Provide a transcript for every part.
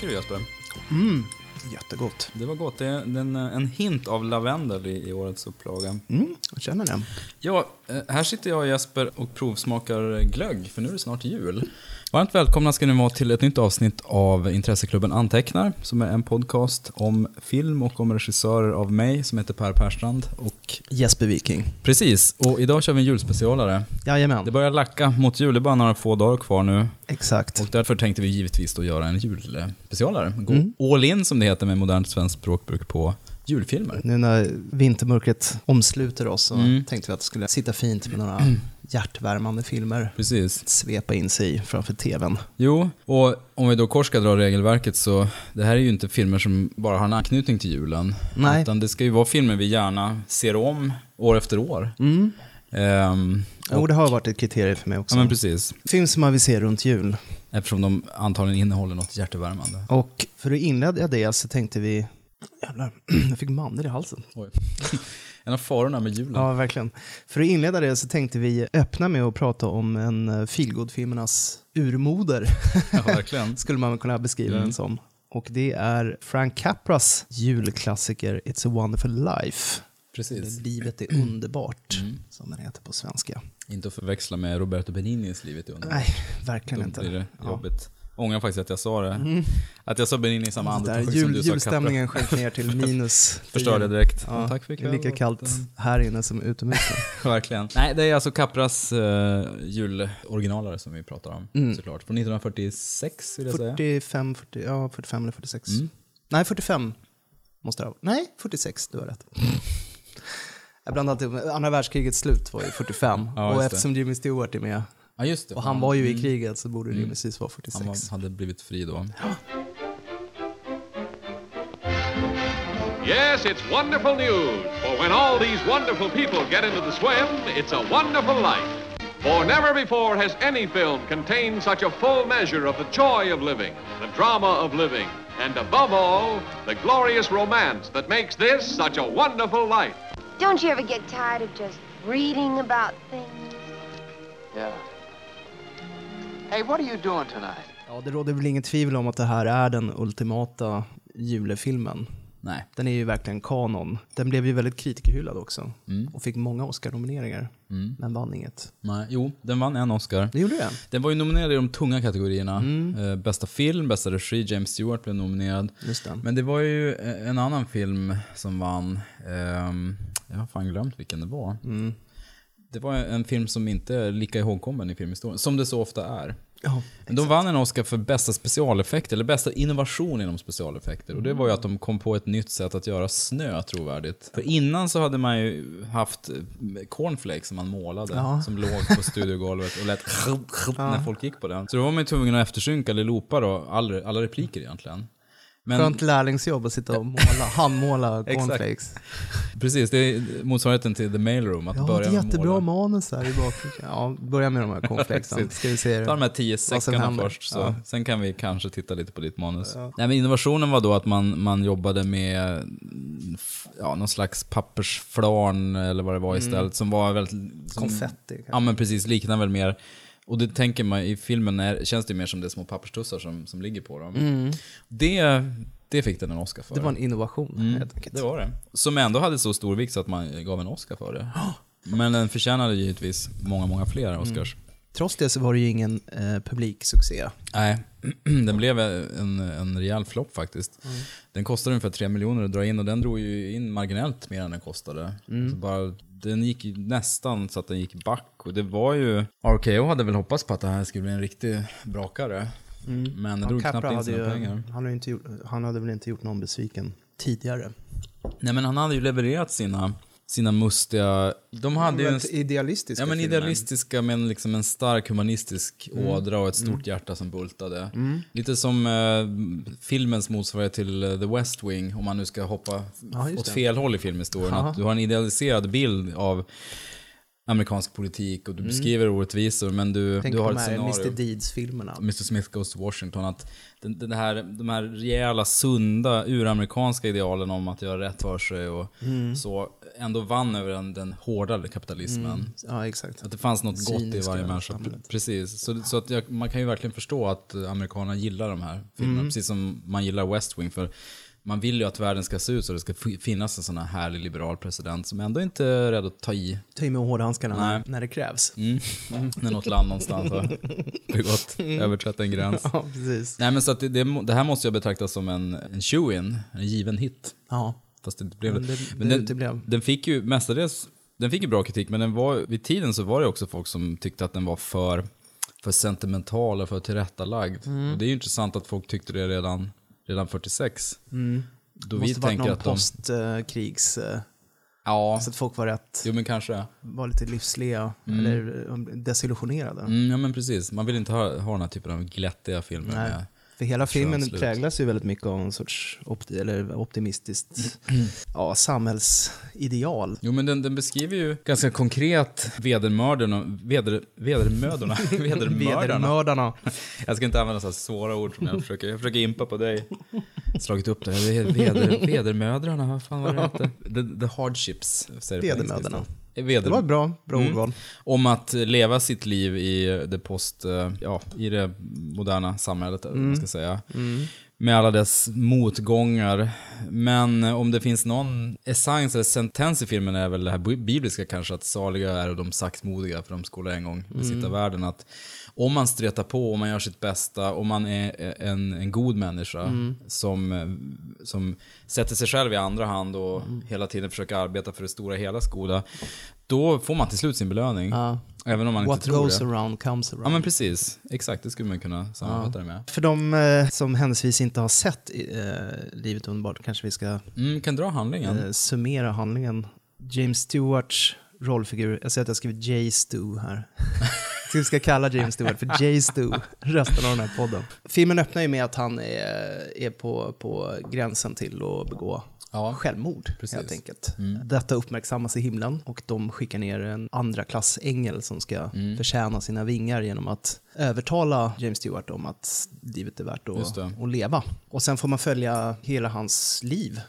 Tycker du Jesper? Mm, jättegott. Det var gott. Det är en, en hint av lavendel i, i årets upplaga. Mm, jag känner det. Ja, eh, här sitter jag Jesper och provsmakar glögg, för nu är det snart jul. Varmt välkomna ska ni vara till ett nytt avsnitt av Intresseklubben Antecknar, som är en podcast om film och om regissörer av mig, som heter Per Perstrand. Och Jesper Viking. precis, och idag kör vi en julspecialare. Jajamän, Det börjar lacka mot jul, det är bara några få dagar kvar nu. exakt. Och därför tänkte vi givetvis då göra en julspecialare. Gå Mm. all in, som det heter med modernt svenskt språkbruk, på julfilmer. Nu när vintermörkret omsluter oss så Mm. tänkte vi att det skulle sitta fint med några hjärtvärmande filmer. Precis. Svepa in sig framför tvn. Jo, och om vi då kort ska dra regelverket så, det här är ju inte filmer som bara har en anknytning till julen. Nej. Utan det ska ju vara filmer vi gärna ser om år efter år. Mm. Ehm, Jo, det har varit ett kriterium för mig också. ja men precis. Film som man vill se runt jul. Eftersom de antagligen innehåller något hjärtevärmande. Och för att inleda det så tänkte vi... Jävlar, jag fick mandel i halsen. Oj. en av farorna med julen. Ja, verkligen. För att inleda det så tänkte vi öppna med att prata om en eh, feelgood-filmernas urmoder, Ja, verkligen. skulle man kunna beskriva Mm. den som. Och det är Frank Capras julklassiker It's a wonderful life. Precis. Livet är underbart, Mm. som den heter på svenska. Inte att förväxla med Roberto Beninis Livet i underbart. Nej, verkligen Då inte. blir det Ja. Ångrar faktiskt att jag sa det. Att jag sa Benini i samma andetag jul, som du sa julstämningen sjönk ner till minus. Förstörde direkt. Ja, Tack för det är lika kallt här inne som utomhus. Verkligen. Nej, det är alltså Capras uh, juloriginalare som vi pratar om, Mm. såklart. Från 1946 vill jag säga. 45, 40, ja, 45 eller 46. Mm. Nej, 45 måste det ha Nej, 46, du har rätt. Jag blandar alltid andra världskrigets slut var ju 45 Ja, och eftersom Jimmy Stewart är med Ja, just det. och han var ju i Mm. kriget så borde det Mm. rimligtvis vara 46. Han var, hade blivit fri då. Yes, it's wonderful news. For when all these wonderful people get into the swim, it's a wonderful life. For never before has any film contained such a full measure of the joy of living, the drama of living, and above all, the glorious romance that makes this such a wonderful life. Don't you ever get tired of just reading about things? Yeah. Hey, what are you doing tonight? Ja, det råder väl inget tvivel om att det här är den ultimata julefilmen. Nej. Den är ju verkligen kanon. Den blev ju väldigt kritikerhyllad också Mm. och fick många Oscar-nomineringar, men vann inget. Nej. Jo, den vann en Oscar. Det gjorde den? Den var ju nominerad i de tunga kategorierna. Mm. Eh, bästa film, bästa regi, James Stewart blev nominerad. Just det. Men det var ju eh, en annan film som vann. Ehm, jag har fan glömt vilken det var. Mm. Det var en film som inte är lika ihågkommen i filmhistorien, som det så ofta är. Ja, de vann en Oscar för bästa specialeffekter, eller bästa innovation inom specialeffekter. Och det var ju att de kom på ett nytt sätt att göra snö trovärdigt. För innan så hade man ju haft eh, cornflakes som man målade, Ja. som låg på studiogolvet och lät när folk gick på den. Så då var man ju tvungen att eftersynka eller loopa då, alla, alla repliker egentligen. Men Skönt lärlingsjobb att sitta och måla, handmåla cornflakes. precis, det är motsvarigheten till The Mailroom, att Ja, börja det är jättebra måla. manus här i bakgrunden. Ja, börja med de här cornflakesen. Precis. Ska vi se. Ta de här tio säckarna först, så. Ja. sen kan vi kanske titta lite på ditt manus. Nej, men innovationen var då att man, man jobbade med mm, ja, någon slags pappersflarn eller vad det var istället, som var väldigt... Som, Mm. Konfetti. Ja men precis, liknar väl mer. Och det tänker man, i filmen är, känns det mer som det är små papperstussar som, som ligger på dem. Det, det fick den en Oscar för. Mm. Det var en innovation Mm, helt enkelt. det var det. Som ändå hade så stor vikt så att man gav en Oscar för det. Men den förtjänade givetvis många, många fler Oscars. Trots det så var det ju ingen eh, publiksuccé. Nej, den blev en, en rejäl flopp faktiskt. Den kostade ungefär 3 miljoner att dra in och den drog ju in marginellt mer än den kostade. Så bara, den gick ju nästan så att den gick back och det var ju... RKO hade väl hoppats på att det här skulle bli en riktig brakare. Men den drog Capra knappt in sina ju, pengar. han, hade inte gjort, han hade väl inte gjort någon besviken tidigare. Nej men han hade ju levererat sina, sina mustiga... De hade ju en... Idealistiska Ja men idealistiska men liksom en stark humanistisk Mm. ådra och ett stort hjärta som bultade. Lite som eh, filmens motsvarighet till eh, The West Wing, om man nu ska hoppa Ja, åt det. fel håll i filmhistorien. Att du har en idealiserad bild av amerikansk politik och du beskriver orättvisor men du, Mm. Tänk du på har de ett här scenario. Mr Deeds-filmerna. Mr Smith Goes to Washington, att den, den här, de här rejäla, sunda, uramerikanska idealen om att göra rätt för sig och Mm. så ändå vann över den, den hårdare kapitalismen. Ja, exakt. Att det fanns något gott i varje människa. samhället. Precis. Så, så att jag, man kan ju verkligen förstå att amerikanerna gillar de här filmerna. Mm. Precis som man gillar West Wing. För man vill ju att världen ska se ut så det ska fi- finnas en sån här härlig liberal president som ändå inte är rädd att ta i Ta i med hårdhandskarna Nej. när det krävs. mm. när något land någonstans har begått, överträtt en gräns. Ja, precis. Nej men så att det, det, det här måste jag betrakta som en, en shoe-in, en given hit. Ja, Fast det inte blev men det. det, Men det den, uteblev. den fick ju mestadels, den fick ju bra kritik, men den var, vid tiden så var det också folk som tyckte att den var för, för sentimental och för tillrättalagd. Mm. Och det är ju intressant att folk tyckte det redan, redan 46. Då Mm. Det vi måste varit tänker någon att de... postkrigs... eh, Ja, Så att folk var rätt, jo men kanske. var lite livsliga eller eh, desillusionerade. Mm, ja men precis, man vill inte ha, ha den här typen av glättiga filmer Nej. med För hela filmen slut. präglas ju väldigt mycket av en sorts opti eller optimistiskt ja, samhällsideal. Jo men den, den beskriver ju ganska konkret vedermördarna, veder, vedermödorna, vedermördarna. Vedermördarna. Jag ska inte använda så här svåra ord som jag försöker, jag försöker impa på dig. Slagit upp det, Ved- veder, vedermödrarna, vad fan var det hette? The, the hardships, säger Vedermödarna. Veder, Det var ett bra, bra Mm. ordval. Om att leva sitt liv i det post, eh, ja, i det moderna samhället, vad man ska säga. Med alla dess motgångar. Men eh, om det finns någon essens eller sentens i filmen är väl det här bi- bibliska kanske, att saliga är de saktmodiga, för de skulle en gång besitta världen. Att om man stretar på, om man gör sitt bästa, om man är en, en god människa som, eh, som sätter sig själv i andra hand och hela tiden försöker arbeta för det stora hela goda, då får man till slut sin belöning. Ja. Även om man What inte tror goes det. around comes around. Ja men precis, exakt det skulle man kunna sammanfatta det med. För de eh, som händelsevis inte har sett eh, Livet underbart kanske vi ska Mm, kan dra handlingen. eh, summera handlingen. James Stewarts rollfigur, jag säger att jag har skrivit J. Stu här. Så vi ska kalla James Stewart för J. Stu resten av den här podden. Filmen öppnar ju med att han är, är på, på gränsen till att begå Ja. självmord Precis. helt enkelt. Detta uppmärksammas i himlen och de skickar ner en andra klass ängel som ska förtjäna sina vingar genom att övertala James Stewart om att livet är värt att, att leva. Och sen får man följa hela hans liv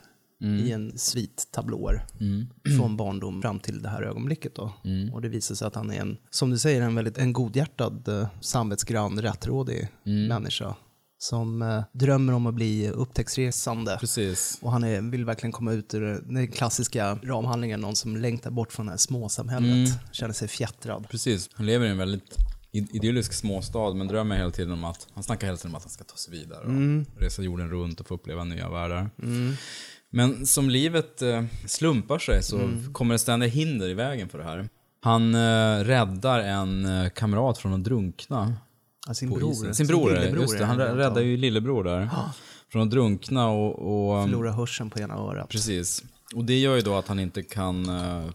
i en svit tablåer från barndom fram till det här ögonblicket. Då. Och det visar sig att han är en, som du säger, en väldigt en godhjärtad, eh, samvetsgrann, rättrådig människa som eh, drömmer om att bli upptäcktsresande. Precis. Och han är, vill verkligen komma ut ur den klassiska ramhandlingen, någon som längtar bort från det här småsamhället, känner sig fjättrad. Precis. Han lever i en väldigt idyllisk småstad men drömmer hela tiden om att, han snackar hela tiden om att han ska ta sig vidare och resa jorden runt och få uppleva nya världar. Men som livet eh, slumpar sig så kommer det ständiga hinder i vägen för det här. Han eh, räddar en eh, kamrat från att drunkna. Ja, sin bror. isen. Sin bror, lillebror just det. Han räddar ju lillebror där. Från att drunkna och... och Förlorar hörseln på ena örat. Precis. Och det gör ju då att han inte kan eh,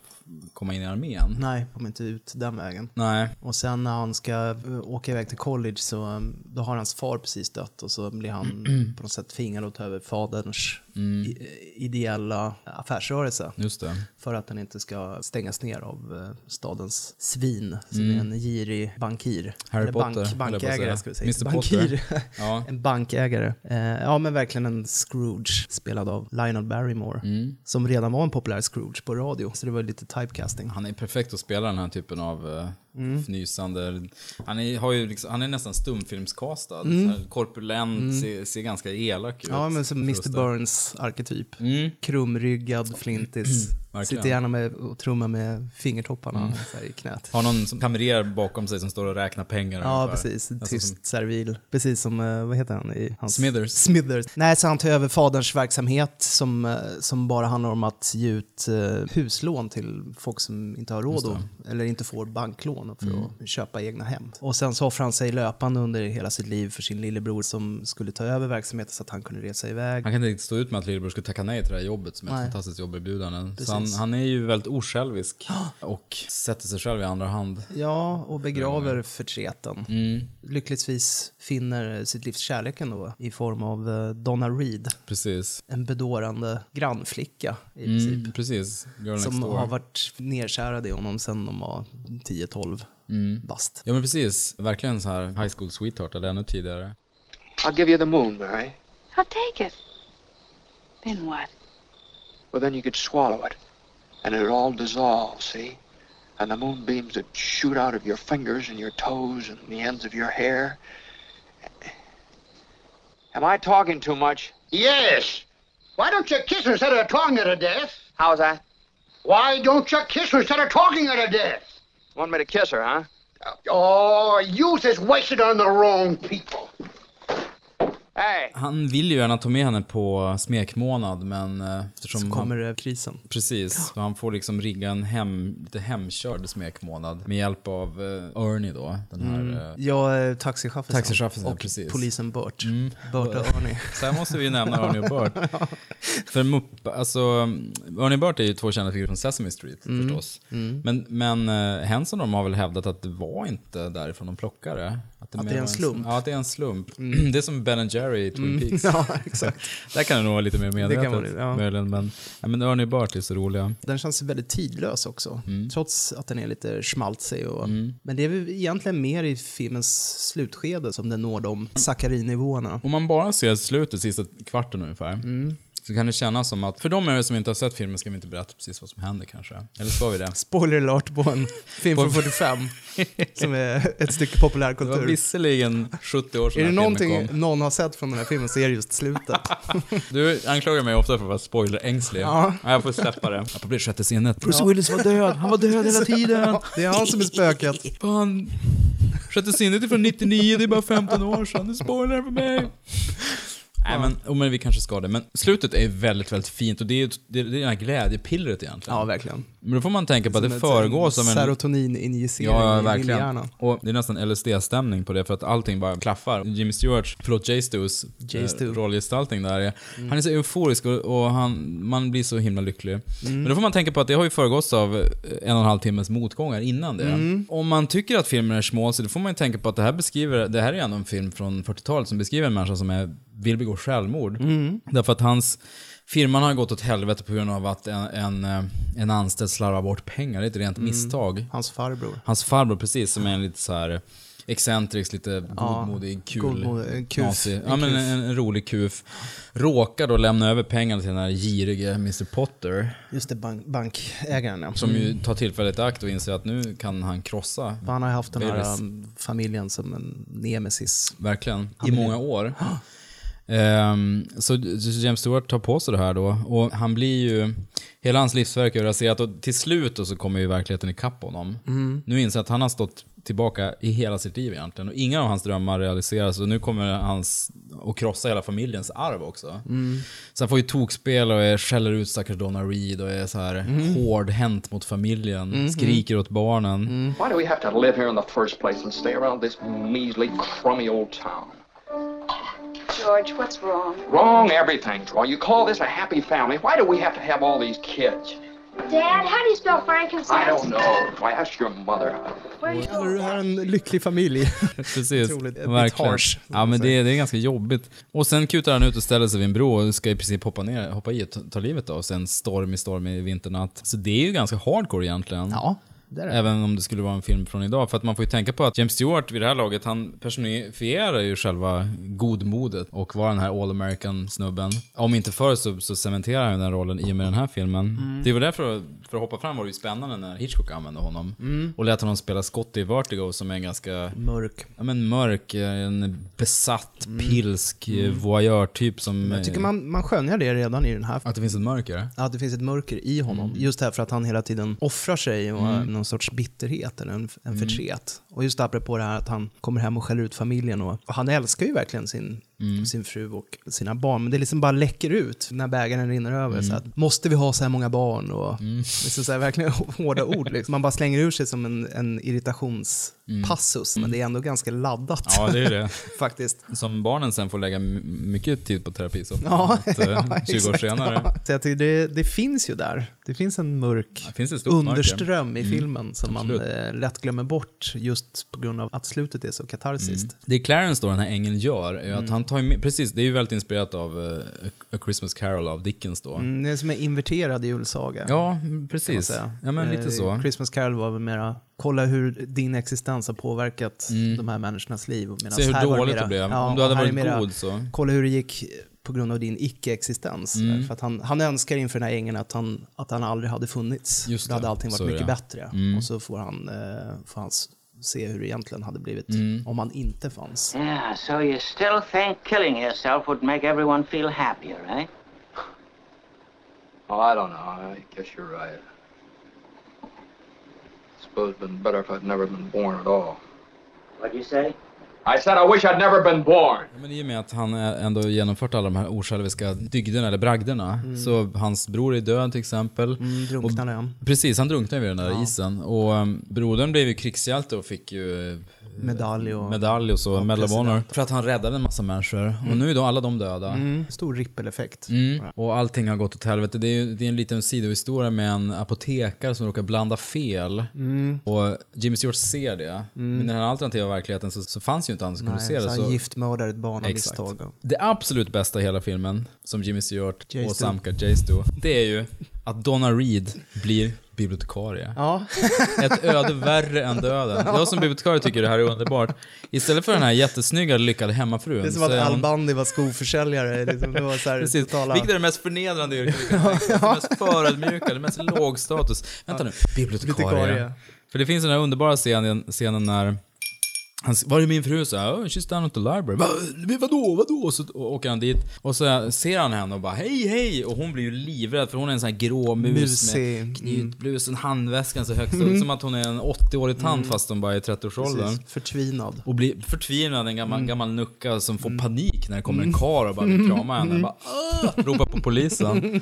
komma in i armén. Nej, kommer inte ut den vägen. Nej. Och sen när han ska åka iväg till college så då har hans far precis dött och så blir han på något sätt tvingad att ta över faderns eh, ideella affärsrörelse. Just det. För att den inte ska stängas ner av eh, stadens svin som är en girig bankir. Mm. Harry Eller Potter, att bankägare ska vi säga. Mr. bankir. Ja. en bankägare. Eh, ja men verkligen en Scrooge spelad av Lionel Barrymore. Mm. Som redan var en populär Scrooge på radio. Så det var lite typecasting. Han är perfekt att spela den här typen av eh, Mm. fnysande... Han är, har ju liksom, han är nästan stumfilmskastad. Här Korpulent, ser, ser ganska elak ut. Mm. Ja men som Mr. Just det. Burns arketyp. Mm. Krumryggad, flintis. Verkligen. Sitter gärna med och trummar med fingertopparna Mm. i knät. Har någon som kamrer bakom sig som står och räknar pengar Ja, ungefär. precis. Alltså Tyst som- servil. Precis som, eh, vad heter han? I hans... Smithers. Smithers. Nej, så han tar över faderns verksamhet som, eh, som bara handlar om att ge ut eh, huslån till folk som inte har råd att, eller inte får banklån för Mm. att köpa egna hem. Och sen så offrar han sig löpande under hela sitt liv för sin lillebror som skulle ta över verksamheten så att han kunde resa iväg. Han kan inte stå ut med att lillebror skulle tacka nej till det här jobbet som är ett fantastiskt jobberbjudande. Precis. Så han han är ju väldigt osjälvisk och sätter sig själv i andra hand. Ja, och begraver förtreten. Mm. Lyckligtvis finner sitt livs kärlek ändå i form av eh, Donna Reed. Precis. En bedårande grannflicka i princip. Mm, precis. Girl next Som door. har varit nerkärade i honom sedan de var 10-12 Mm. bast. Ja men precis, verkligen så här high school sweetheart eller ännu tidigare. I'll give you the moon, Mary. I'll take it. Then what? Well, then you could swallow it, and it'd all dissolve, see? And the moonbeams would shoot out of your fingers and your toes and the ends of your hair. Am I talking too much? Yes. Why don't you kiss her instead of talking her to death? How's that? Why don't you kiss her instead of talking her to death? Want me to kiss her, huh? Oh, youth just wasted on the wrong people. Hey, Han vill ju gärna ta med henne på smekmånad men eh, eftersom Så han kommer det krisen. Precis, så han får liksom rigga en hem, lite hemkörd smekmånad med hjälp av eh, Ernie då, den här... eh, Ja, taxichauffören. Taxichauffören, och precis. polisen Burt. Burt och Ernie. Så här måste vi nämna Ernie och Burt. För Mupp, alltså, Ernie och Burt är ju två kända figurer från Sesame Street förstås. Men, men uh, Henson de har väl hävdat att det var inte därifrån de plockade. Att det är mer en var slump. Ja, att det är en slump. Det är som Ben and Jerry i Twin Peaks. Ja, exakt. Där kan det nog vara lite mer medvetet. kan det, ja. möjligen, men, ja, men Ernie Burt är så roliga. Den känns väldigt tidlös också, Mm. trots att den är lite schmaltzig. Och, Men det är väl egentligen mer i filmens slutskede som den når de saccharinivåerna. Om man bara ser slutet, sista kvarten ungefär, så kan det kännas som att, för de er som inte har sett filmen ska vi inte berätta precis vad som händer kanske. Eller ska vi det? Spoiler alert på en film från 45, som är ett stycke Det var populärkultur. visserligen 70 år sedan Är det någonting kom. någon har sett från den här filmen så är det just slutet. Du anklagar mig ofta för att vara spoilerängslig. Ja. Ja. Jag får släppa det. Apropå sjätte sinnet. Bruce Willis var död, han var död hela tiden. Det är han som är spöket. Fan. Sjätte sinnet är från 99, det är bara 15 år sedan. Du spoilar för mig. Nej men, oh, men vi kanske ska det. Men slutet är väldigt, väldigt fint och det är ju det är det här glädjepillret egentligen. Ja, verkligen. Men då får man tänka på att det Som ett, föregås av en... Serotonin-injicering Ja, i verkligen. hjärnan. Och det är nästan LSD-stämning på det för att allting bara klaffar. Jimmy Stewarts, förlåt Jay Stews Stu. eh, rollgestaltning där. är- Han är så euforisk och, och han, man blir så himla lycklig. Men då får man tänka på att det har ju föregåtts av eh, en och en halv timmes motgångar innan det. Om man tycker att filmen är småsig, då får man ju tänka på att det här beskriver, det här är ändå en film från 40-talet som beskriver en människa som är, vill begå självmord. Därför att hans Firman har gått åt helvete på grund av att en, en, eh, en anställd slarvar bort pengar. Det är ett rent misstag. Hans farbror. Hans farbror precis, som är en lite så här excentrisk, lite godmodig, kul, godmodig, en kuf, knasig. en Ja, men kuf. en, en rolig kuf. Råkar då lämna över pengarna till den här girige Mr Potter. Just det, bank, bankägaren ja. Som ju tar tillfället i akt och inser att nu kan han krossa. Han har haft den här Virus. um, familjen som en nemesis. Verkligen. I många år. Ehm, så James Stewart tar på sig det här då. Och han blir ju... Hela hans livsverk är raserat och till slut då så kommer ju verkligheten ikapp honom. Nu inser att han har stått tillbaka i hela sitt liv egentligen. Och inga av hans drömmar realiseras och nu kommer hans att krossa hela familjens arv också. Så han får ju tokspel och är, skäller ut stackars Donna Reed och är så här hårdhänt mot familjen. Skriker åt barnen. Why do we have to live here in the first place and stay around this measly, crummy old town? George, what's wrong? Wrong everything, Troy. You call this a happy family. Why do we have to have all these kids? Dad, how do you spell frankincense? I don't know. Why, ask your mother. Where do you Kallar du här en lycklig familj? Precis, verkligen. harsh, ja men det, är- det är ganska jobbigt. Och sen kutar han ut och ställer sig vid en bro och ska i princip hoppa, ner, hoppa i och ta, ta livet av sig en stormig, stormig vinternatt. Så det är ju ganska hardcore egentligen. ja, det det. Även om det skulle vara en film från idag. För att man får ju tänka på att James Stewart vid det här laget, han personifierar ju själva godmodet och var den här all American snubben. Om inte förr så, så cementerar han den rollen i och med den här filmen. Det var därför, för att hoppa fram var det ju spännande när Hitchcock använde honom. Och lät honom spela Scotty i Vertigo som är en ganska Mörk. Ja men mörk, en besatt, pilsk mm. voyeur-typ som... Jag tycker man, man skönjer det redan i den här. Att det finns ett mörker? Att det finns ett mörker i honom. Just därför att han hela tiden offrar sig och har någon sorts bitterhet eller en, en förtret. Och just apropå det här att han kommer hem och skäller ut familjen. Och, och han älskar ju verkligen sin på sin fru och sina barn. Men det liksom bara läcker ut när bägaren rinner över. Så att, måste vi ha så här många barn? Och, liksom så här, verkligen hårda ord. Liksom. Man bara slänger ur sig som en, en irritationspassus. Men det är ändå ganska laddat. Ja, det är det. Faktiskt. Som barnen sen får lägga mycket tid på terapi så. Ja, att, eh, ja, 20 år exakt. senare. Ja. Så jag tycker det, det finns ju där. Det finns en mörk finns stort mörker. underström i filmen som absolut. man eh, lätt glömmer bort just på grund av att slutet är så katarsiskt. Det Clarence då, den här ängeln, gör är att han tar ju precis, det är ju väldigt inspirerat av eh, A Christmas Carol av Dickens då. Mm, det är som en inverterad julsaga. Ja, precis. Ja, men lite Eh, så. Christmas Carol var väl mera, kolla hur din existens har påverkat de här människornas liv. Mm. Se hur dåligt mera- det blev. Ja, Om du hade varit mera, god så. Kolla hur det gick på grund av din icke-existens. Mm. För att han, han önskar inför den här ängeln att han, att han aldrig hade funnits. Just Då hade det, allting varit så mycket det. bättre. Mm. Och så får han, eh, får han s- se hur det egentligen hade blivit Mm. om han inte fanns. Yeah, so you still think killing yourself would make everyone feel happier, eh? Oh, I don't know. I guess you're right. Suppose it'd been better if I'd never been born at all. What'd you say? I said I wish I'd never been born. Ja, men i och med att han ändå genomfört alla de här osjälviska dygderna, eller bragderna, så hans bror är död till exempel. Mm, drunknade han. Precis, han drunknade vid den där isen. Och um, brodern blev ju krigshjälte och fick ju eh, Medalj och... medalj och så, Medal of. Honor. För att han räddade en massa människor. Och nu är då alla de döda. Mm, stor rippeleffekt. Mm. Och allting har gått åt helvete. Det är, det är en liten sidohistoria med en apotekare som råkar blanda fel. Mm. Och Jimmy Stewart ser det. Men i den här alternativa verkligheten så, så fanns ju inte han som kunde se det. så han Så giftmördar ett barn av misstag. det absolut bästa i hela filmen, som Jimmy Stewart Jay och Stu. Samka Jay Stu, det är ju att Donna Reed blir bibliotekarie. Ja, Ett öde värre än döden. Jag som bibliotekarie tycker det här är underbart. Istället för den här jättesnygga, lyckade hemmafrun. det är som så att Al Bundy var skoförsäljare. Liksom, det var så här Precis. totala... Vilket är det mest förnedrande yrket oss? Det mest förödmjukade, det mest lågstatus. Vänta nu, bibliotekarie. Bibliotekarie. För det finns den här underbara scenen, scenen när han, var är min fru? Så här, oh, she's down at the library. Va, vadå, vadå? Så å- åker han dit och så ser han henne och bara hej, hej! Och hon blir ju livrädd för hon är en sån här grå mus Musig, med knytblusen, handväskan så högt upp. Som att hon är en 80-årig tant fast hon bara är i 30-årsåldern. Precis, förtvinad. Och blir förtvivlad, en gammal, gammal nucka som får panik när det kommer en karl och bara vill krama henne. Bara, "Åh!" ropar på polisen.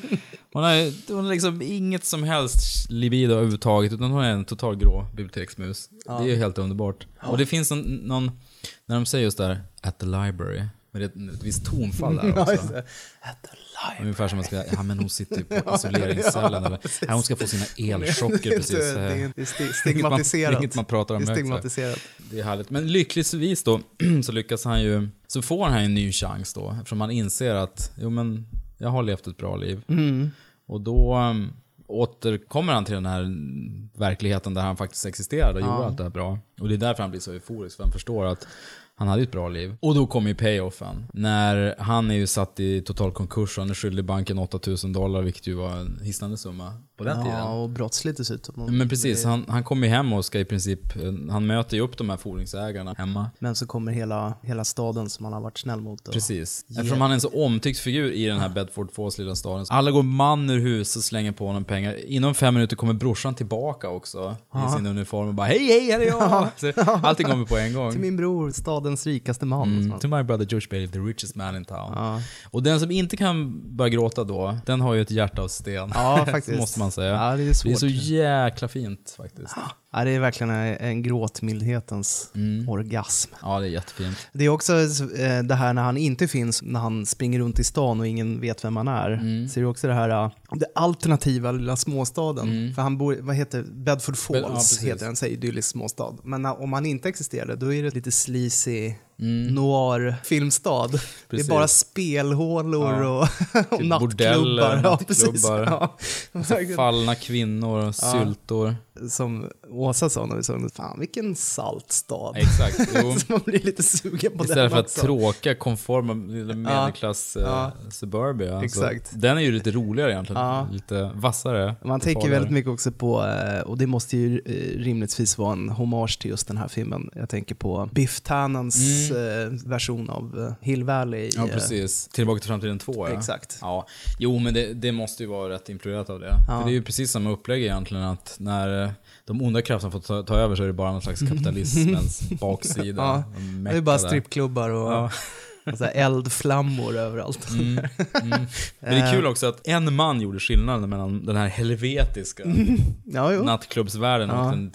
Hon har, hon har liksom inget som helst libido överhuvudtaget, utan hon är en total grå biblioteksmus. Det är ju helt underbart. Och det finns någon, någon, när de säger just där, at the library, är ett, ett visst tonfall där Ja, också. At the library. Ungefär som att man ska, ja men hon sitter ju på isoleringscellen eller, ja, hon ska få sina elchocker Det är precis. det är Det är stigmatiserat. inget man pratar om Det är så här. stigmatiserat. Det är härligt. Men lyckligtvis då, så lyckas han ju, så får han en ny chans då, eftersom han inser att, jo men, jag har levt ett bra liv. Mm. Och då um, återkommer han till den här verkligheten där han faktiskt existerade och gjorde allt det här bra. Och det är därför han blir så euforisk, för han förstår att han hade ett bra liv. Och då kommer ju payoffen. När han är ju satt i total konkurs och han är skyldig banken 8000 dollar, vilket ju var en hisnande summa på den tiden. Ja, och brottsligt dessutom. Men precis, han, han kommer ju hem och ska i princip, eh, han möter ju upp de här fordringsägarna hemma. Men så kommer hela, hela staden som han har varit snäll mot. Precis. Eftersom han är en så omtyckt figur i den här Bedford Falls lilla staden. Alla går man ur huset och slänger på honom pengar. Inom fem minuter kommer brorsan tillbaka också i sin uniform och bara hej hej, här är jag! Så allting kommer på en gång. Till min bror, stadens rikaste man. Mm, to my brother George Bailey, the richest man in town. Ja. Och den som inte kan börja gråta då, den har ju ett hjärta av sten. Ja, faktiskt. måste man säga. Ja, det är det är svårt. så jäkla fint faktiskt. Ja, det är verkligen en, en gråtmildhetens orgasm. Ja, det är jättefint. Det är också eh, det här när han inte finns, när han springer runt i stan och ingen vet vem han är. Mm. Så är det också det här, eh, det alternativa lilla småstaden. För han bor, vad heter Bedford Mm. ja, Falls precis. heter den, så idyllisk småstad. Men när, om han inte existerade, då är det lite sleazy Mm. noir filmstad. Det är bara spelhålor Ja. och, och Typ nattklubbar. bordeller, ja, precis. nattklubbar. Ja. Fallna kvinnor och syltor. Som Åsa sa när vi såg den, fan vilken salt stad. Exakt. Så man blir lite sugen på Istället den för att också. tråka konforma medelklass Ja. eh, suburbia. Alltså, Exakt. Den är ju lite roligare egentligen. Ja. Lite vassare. Man tänker farligare. väldigt mycket också på, eh, och det måste ju eh, rimligtvis vara en hommage till just den här filmen. Jag tänker på Biff Tannans eh, version av eh, Hill Valley. Mm. Ja, eh, precis. Tillbaka till framtiden 2 ja. Exakt. Ja. Jo, men det, det måste ju vara rätt influerat av det. Ja. För det är ju precis samma upplägg egentligen att när eh, de onda krafterna får ta, ta över så är det bara någon slags kapitalismens baksida. Ja, De Det är bara strippklubbar och Ja. Och så eldflammor överallt. Mm. Men det är kul också att en man gjorde skillnaden mellan den här helvetiska Ja, nattklubbsvärlden och den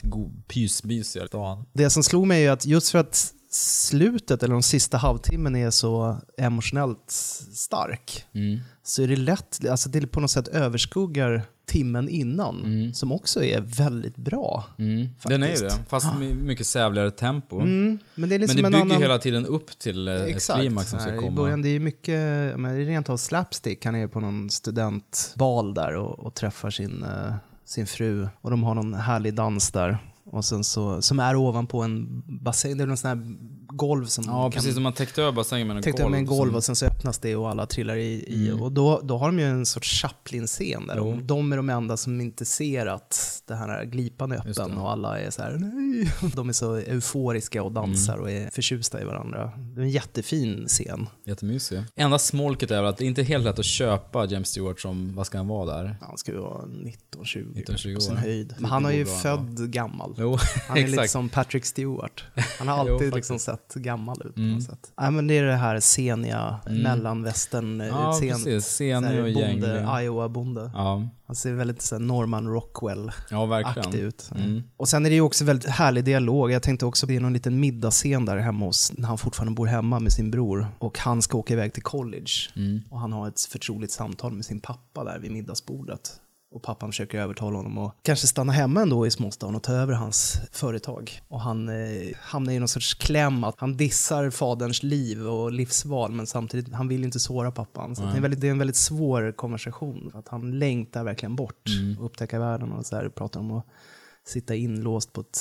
pysmysiga stan. Det som slog mig är att just för att slutet, eller de sista halvtimmen, är så emotionellt stark, Mm. så är det lätt, alltså det på något sätt överskuggar timmen innan, som också är väldigt bra. Mm. Den är ju det, fast med mycket sävligare tempo. Mm, men det är liksom Men det en bygger annan... hela tiden upp till eh, Exakt. klimax som ska I komma. början det är mycket, men det är rent av slapstick. Han är på någon studentbal där och, och träffar sin, eh, sin fru. Och de har någon härlig dans där. Och sen så, som är ovanpå en bassäng. Det är någon sån här golv som Ja, precis som man täckte över bassängen med en täckte golv. med en golv Mm. och sen så öppnas det och alla trillar i. i och då, då har de ju en sorts Chaplin-scen där. Jo. De, är de enda som inte ser att det här glipan är öppen och alla är så här nej. De är så euforiska och dansar Mm. och är förtjusta i varandra. Det är en jättefin scen. Jättemysig. Enda smolket är väl att det inte är helt lätt att köpa James Stewart som, vad ska han vara där? Han ska ju vara 19-20 19-20 på sin höjd. Men han är ju född gammal. Jo, Han är lite som Patrick Stewart. Han har Jo, alltid faktiskt. liksom sett gammal ut på Mm. något sätt. Nej, men det är det här seniga Mm. mellanvästern Ja, utseendet. precis. Senig och bonde, gänglig. Iowa-bonde. Ja, Han ser väldigt så här, Norman Rockwell-aktig ja ut. Mm. Och sen är det ju också väldigt härlig dialog. Jag tänkte också, det är någon liten middagsscen där hemma hos, när han fortfarande bor hemma med sin bror. Och han ska åka iväg till college. Mm. Och han har ett förtroligt samtal med sin pappa där vid middagsbordet. Och pappan försöker övertala honom att kanske stanna hemma ändå i småstaden och ta över hans företag. Och han eh, hamnar i någon sorts kläm att han dissar faderns liv och livsval men samtidigt, han vill ju inte såra pappan. Så att det, är en väldigt, det är en väldigt svår konversation. Att han längtar verkligen bort och upptäcka världen och så här, pratar om att sitta inlåst på ett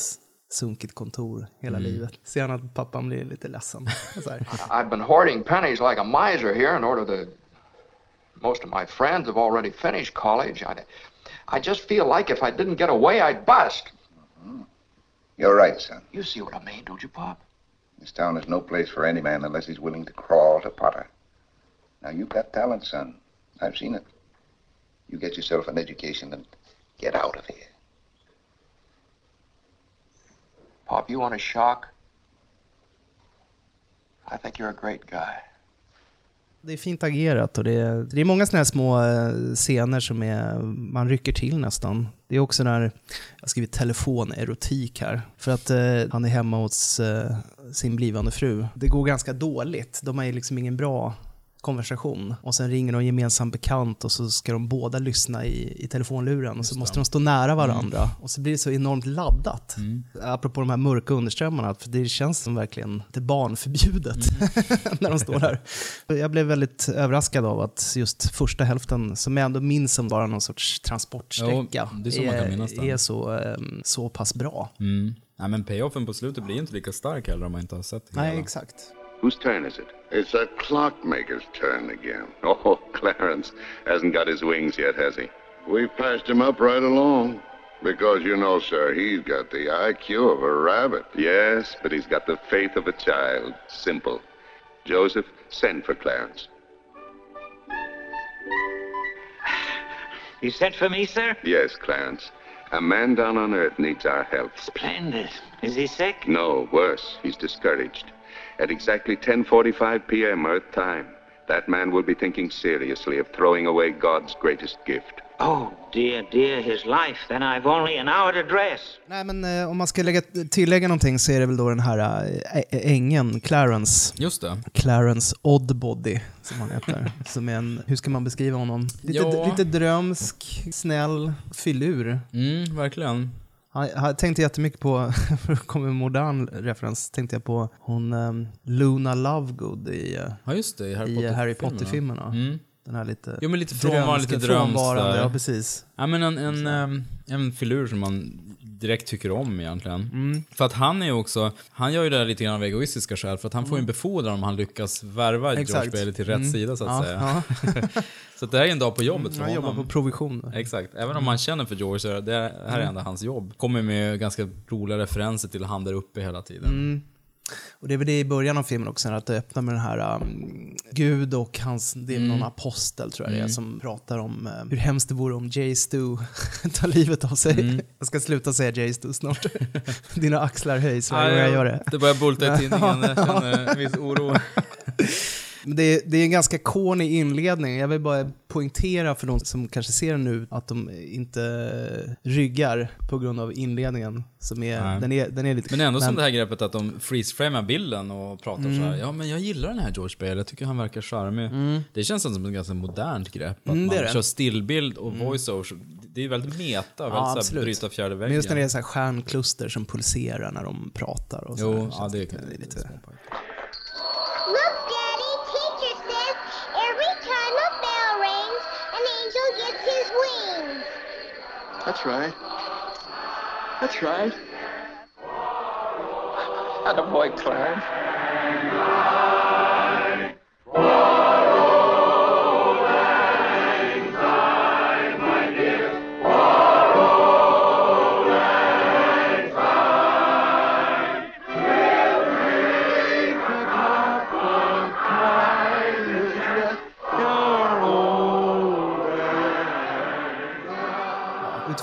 sunkigt kontor hela livet. Ser han att pappan blir lite ledsen. Så här. I've been hoarding pennies like a miser here in order to. Most of my friends have already finished college. I, I just feel like if I didn't get away, I'd bust. Mm-hmm. You're right, son. You see what I mean, don't you, Pop? This town is no place for any man unless he's willing to crawl to Potter. Now, you've got talent, son. I've seen it. You get yourself an education and get out of here. Pop, you want a shock? I think you're a great guy. Det är fint agerat och det är, det är många sådana här små eh, scener som är, man rycker till nästan. Det är också när, jag har skrivit telefonerotik här, för att eh, han är hemma hos eh, sin blivande fru. Det går ganska dåligt, de har ju liksom ingen bra konversation. Och sen ringer de gemensam bekant och så ska de båda lyssna i, i telefonluren och så måste de stå nära varandra. Och så blir det så enormt laddat. Apropå de här mörka underströmmarna, för det känns som verkligen det barnförbjudet när de står där. Jag blev väldigt överraskad av att just första hälften, som jag ändå minns som bara någon sorts transportsträcka, Jo, det är så den. är så, ehm, så pass bra. Mm. Nej, men payoffen på slutet blir inte lika stark heller om man inte har sett hela. Nej, exakt. Whose turn is it? It's that clockmaker's turn again. Oh, Clarence hasn't got his wings yet, has he? We've passed him up right along. Because, you know, sir, he's got the IQ of a rabbit. Yes, but he's got the faith of a child. Simple. Joseph, send for Clarence. You sent for me, sir? Yes, Clarence. A man down on earth needs our help. Splendid. Is he sick? No, worse. He's discouraged. At exactly 10:45 p.m. Earth time, that man will be thinking seriously of throwing away God's greatest gift. Oh, dear, dear, his life. Then I've only an hour to dress. Nej, men eh, om man ska lägga, tillägga någonting så är det väl då den här eh, ä- ängeln, Clarence. Just det. Clarence Oddbody, som han heter. som är en, hur ska man beskriva honom? Lite, Ja. lite drömsk, snäll, filur. Mm, verkligen. Jag, tänkte jättemycket på, för att komma med en modern referens, tänkte jag på hon um, Luna Lovegood i, eh, Ja, just det. I Harry Potter-filmerna. Harry Potter-filmerna. Mm. Den här lite Jo, men lite frånvarande, lite drömsk. Ja, precis. Ja, men en, en, ehm, en filur som man direkt tycker om egentligen. Mm. För att han är ju också, han gör ju det där lite grann av egoistiska skäl, för att han får ju en befordran om han lyckas värva George Exakt. Bailey till rätt Mm. sida så att Ja, säga. ja. så det här är en dag på jobbet för Han jobbar honom. på provision. Exakt, även om man känner för George så är det här är Mm. ändå hans jobb. Kommer med ganska roliga referenser till han där uppe hela tiden. Mm. Och det är väl det i början av filmen också, att det öppnar med den här um, Gud och hans, det är Mm. någon apostel tror jag det är, Mm. som pratar om uh, hur hemskt det vore om Jay Stu tar livet av sig. Mm. Jag ska sluta säga Jay Stu snart. Dina axlar höjs varje gång jag- gör det. det börjar bulta i tidningen, jag känner en viss oro. Men det, är, det är en ganska corny inledning. Jag vill bara poängtera för de som kanske ser den nu att de inte ryggar på grund av inledningen. Som är, Nej. den, är, den är lite... Men ändå som det här greppet att de freeze-framar bilden och pratar Mm. så här. Ja, men jag gillar den här George Bale. Jag tycker han verkar charmig. Det känns som ett ganska modernt grepp. Att Mm, det man det. kör stillbild och Mm. voice-over. Det är väldigt meta, Ja, väldigt så här absolut. bryta fjärde Men väggen. just när det är så här stjärnkluster som pulserar när de pratar och så Jo, här, ja, det det är lite... Look, That's right. That's right. Attaboy, Clarence.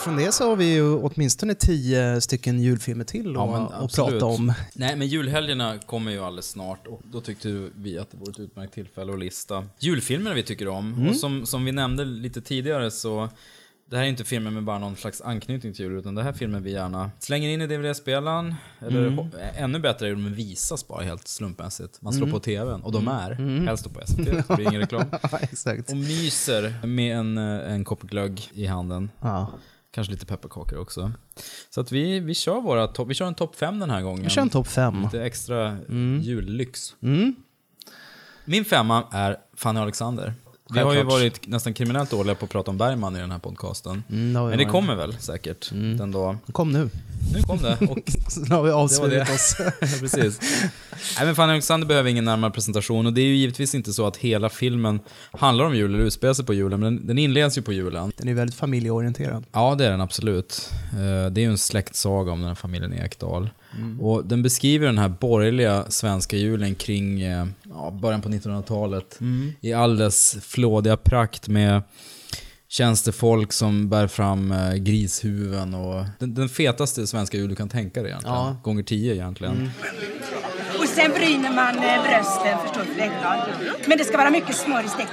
Utifrån det så har vi ju åtminstone tio stycken julfilmer till Ja, att, att prata om. Nej, men julhelgerna kommer ju alldeles snart och då tyckte vi att det vore ett utmärkt tillfälle att lista julfilmer vi tycker om. Mm. Och som, som vi nämnde lite tidigare så det här är inte filmer med bara någon slags anknytning till jul, utan det här är filmer vi gärna slänger in i DVD-spelaren. Eller Mm. ännu bättre är de visas bara helt slumpmässigt. Man slår Mm. på TVn, och de är, Mm. helst på SVT, det blir ingen reklam. Ja. Och myser med en, eh, en kopp glögg i handen. Ja. Kanske lite pepparkakor också. Så att vi, vi kör våra vi kör en topp fem den här gången. Vi kör en topp fem. Lite extra Mm. jullyx. Mm. Min femma är Fanny Alexander. Vi har ju varit nästan kriminellt dåliga på att prata om Bergman i den här podcasten. Mm, det Men det kommer väl säkert den dag. Kom nu. Nu kom det. Och Så nu har vi det. oss. Precis. Nej, men Fanny Alexander behöver ingen närmare presentation och det är ju givetvis inte så att hela filmen handlar om jul eller utspelar sig på julen, men den, den inleds ju på julen. Den är väldigt familjeorienterad. Ja, det är den absolut. Eh, Det är ju en släktsaga om den här familjen Ekdal. Mm. Och den beskriver den här borgerliga svenska julen kring eh, ja, början på 1900-talet. Mm. I all dess flådiga prakt med tjänstefolk som bär fram eh, grishuvuden och den, den fetaste svenska jul du kan tänka dig egentligen. Ja. Gånger tio egentligen. Mm. Sen bryner man eh, brösten förstås för Ekdal. Men det ska vara mycket smör i stekt.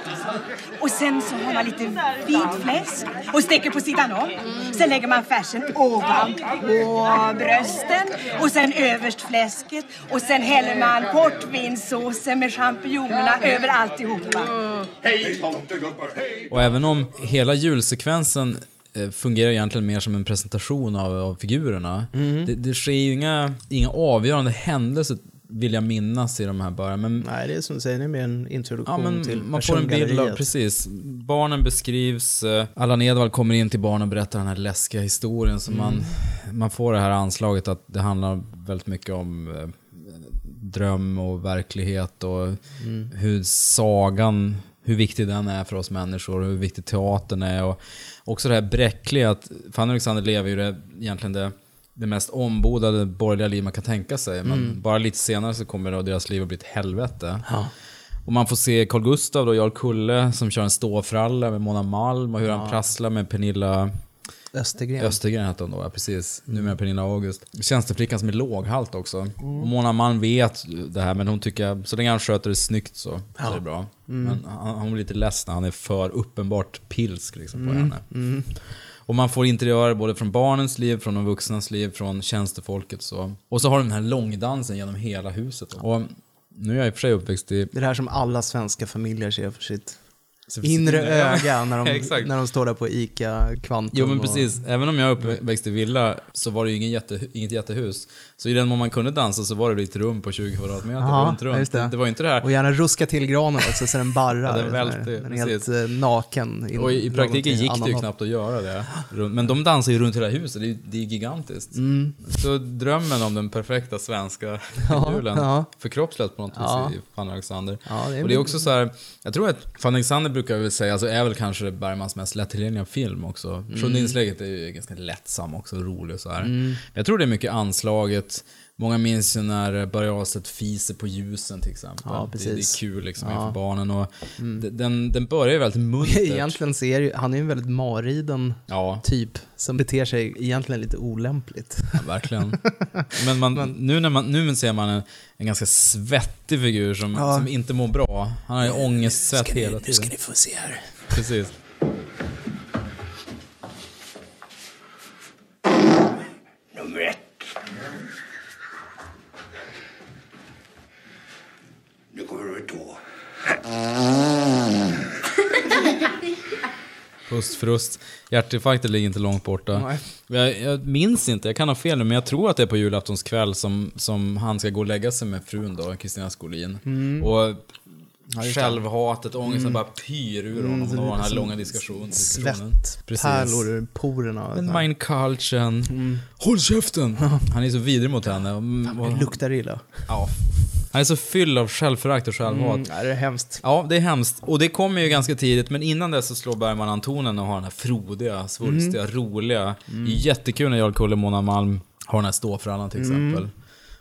Och sen så har man lite fint fläsk och steker på sidan om. Sen lägger man färsen ovanpå brösten och sen överst fläsket. Och sen häller man portvinsåsen med champinjonerna över alltihopa. Hej tomtegubbar, hej! Och även om hela julsekvensen eh, fungerar egentligen mer som en presentation av, av figurerna. Mm. Det, det sker ju inga, inga avgörande händelser vill jag minnas i de här början. Men Nej, det är som du säger, det är mer en introduktion Ja, men till man får en bild av, precis. Barnen beskrivs, eh, Allan Edwall kommer in till barnen och berättar den här läskiga historien. Så Mm. man, man får det här anslaget att det handlar väldigt mycket om eh, dröm och verklighet och Mm. hur sagan, hur viktig den är för oss människor och hur viktig teatern är. Och också det här bräckliga att Fanny Alexander lever ju det, egentligen det, det mest ombodade borgerliga liv man kan tänka sig. Men Mm. bara lite senare så kommer då deras liv att bli ett helvete. Ja. Och man får se Carl Gustav och Jarl Kulle som kör en ståfralla med Mona Malm och hur han Ja. prasslar med Pernilla Östergren. Östergren hette hon då, ja, precis. Numera Pernilla August. Tjänsteflickan som är låghalt också. Mm. Och Mona Malm vet det här, men hon tycker så länge han sköter det snyggt så, så är det bra. Mm. Men han, hon blir lite less när han är för uppenbart pilsk liksom, på Mm. henne. Och man får interiörer både från barnens liv, från de vuxnas liv, från tjänstefolket. Så. Och så har de den här långdansen genom hela huset. Och nu är jag i och för sig uppväxt i... Det är det här som alla svenska familjer ser för sitt inre öga. när de, när de står där på ICA Kvantum. Jo men och- precis, även om jag är uppväxt i villa så var det ju ingen jätte, inget jättehus. Så i den mån man kunde dansa så var det ett rum på 20 kvadratmeter Ja, runt, just det. det var inte det här... Och gärna ruska till granen också så den barrar. Ja, den välte, den är helt precis. eh, naken. Och i, praktiken gick det ju knappt att göra det. Men de dansar ju runt hela huset, det är, det är gigantiskt. Mm. Så drömmen om den perfekta svenska Ja, julen ja. förkroppsligat på något Ja. vis i Fanny Alexander. Ja, det är och det är också så här, jag tror att Fanny Alexander brukar väl säga, alltså är väl kanske Bergmans mest lättillgängliga film också. Sjunde Mm. inslaget är ju ganska lättsam också, rolig och så här. Mm. Jag tror det är mycket anslaget Många minns ju när Börje Ahlstedt fiser på ljusen till exempel. Ja, det, det är kul liksom Ja. inför barnen. Och Mm. den, den börjar ju väldigt muntert. Egentligen så är ju, han är ju en väldigt mariden Ja. typ som beter sig egentligen lite olämpligt. Ja, verkligen. Men, man, nu, när man, nu ser man en, en ganska svettig figur som, som inte mår bra. Han har ju ångestsvett hela nu tiden. ska ni få se här. Precis. Nummer ett. Nu kommer nummer Pustfrust. Hjärtinfarkter ligger inte långt borta. Jag, jag minns inte, jag kan ha fel nu, men jag tror att det är på julaftonskväll som, som han ska gå och lägga sig med frun då, Kristina Skolin. Mm. Och Ja, självhatet, ångesten Mm. bara pyr ur honom. Mm, och den här långa diskussion, diskussionen. Svettpärlor ur porerna. Men Mein Culchen. Håll käften! Han är så vidrig mot henne. och- luktar illa. Ja. Han är så fylld av självförakt och självhat. Mm, ja, det är hemskt. Ja, det är hemskt. Och det kommer ju ganska tidigt, men innan dess så slår Bergman an tonen och har den här frodiga, svulstiga, roliga. Mm. Det är jättekul när Jarl Kulle, Mona Malm har den här ståfrallan till Mm.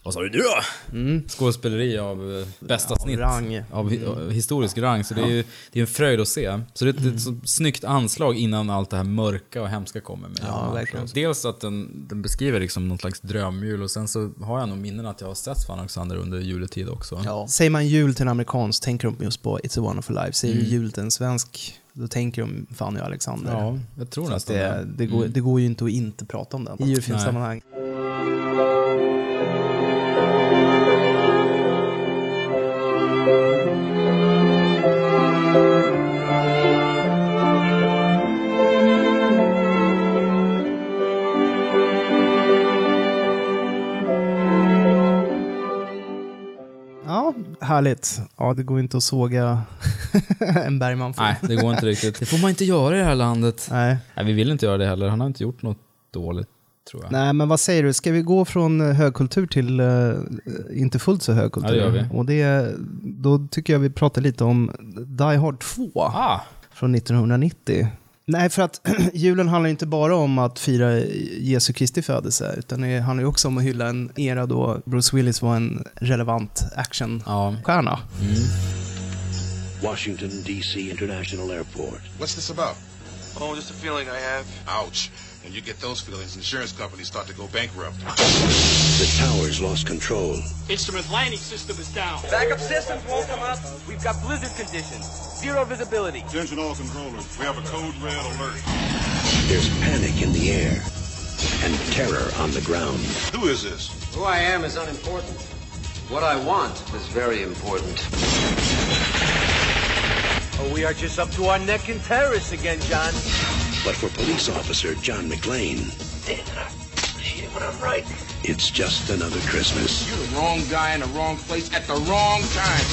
Vad sa du nu då? Skådespeleri av eh, bästa Ja, snitt. rang. Av av historisk rang. Så det är ju det är en fröjd att se. Så det är ett, ett så snyggt anslag innan allt det här mörka och hemska kommer med. Ja, verkligen. Dels att den, den beskriver liksom någon slags drömjul och sen så har jag nog minnen att jag har sett Fan Alexander under juletid också. Ja. Säger man jul till en amerikan så tänker de just på It's a wonderful life. Säger Mm. jul till en svensk, då tänker de Fanny och Alexander. Ja, jag tror nästan det. det. Det går, Mm. det går ju inte att inte prata om den i julfilmssammanhang. Ja, härligt. Ja, det går inte att såga en Bergman Nej, det går inte riktigt. Det får man inte göra i det här landet. Nej. Nej, vi vill inte göra det heller. Han har inte gjort något dåligt, tror jag. Nej, men vad säger du? Ska vi gå från eh, högkultur till eh, inte fullt så högkultur? Ja, det gör vi. Och det, då tycker jag vi pratar lite om Die Hard 2 Ah. från 1990. Nej, för att julen handlar inte bara om att fira Jesu Kristi födelse, utan det handlar ju också om att hylla en era då Bruce Willis var en relevant actionstjärna. Washington, D.C. International Airport. What's this about? Oh, just a feeling I have. Ouch. When you get those feelings, insurance companies start to go bankrupt. The towers lost control. Instrument landing system is down. Backup systems won't come up. We've got blizzard conditions. Zero visibility. Attention all controllers. We have a code red alert. There's panic in the air and terror on the ground. Who is this? Who I am is unimportant. What I want is very important. Oh, we are just up to our neck in terrorists again, John. But for police officer John McClane, When I'm right. it's just another Christmas. You're the wrong guy in the wrong place at the wrong time.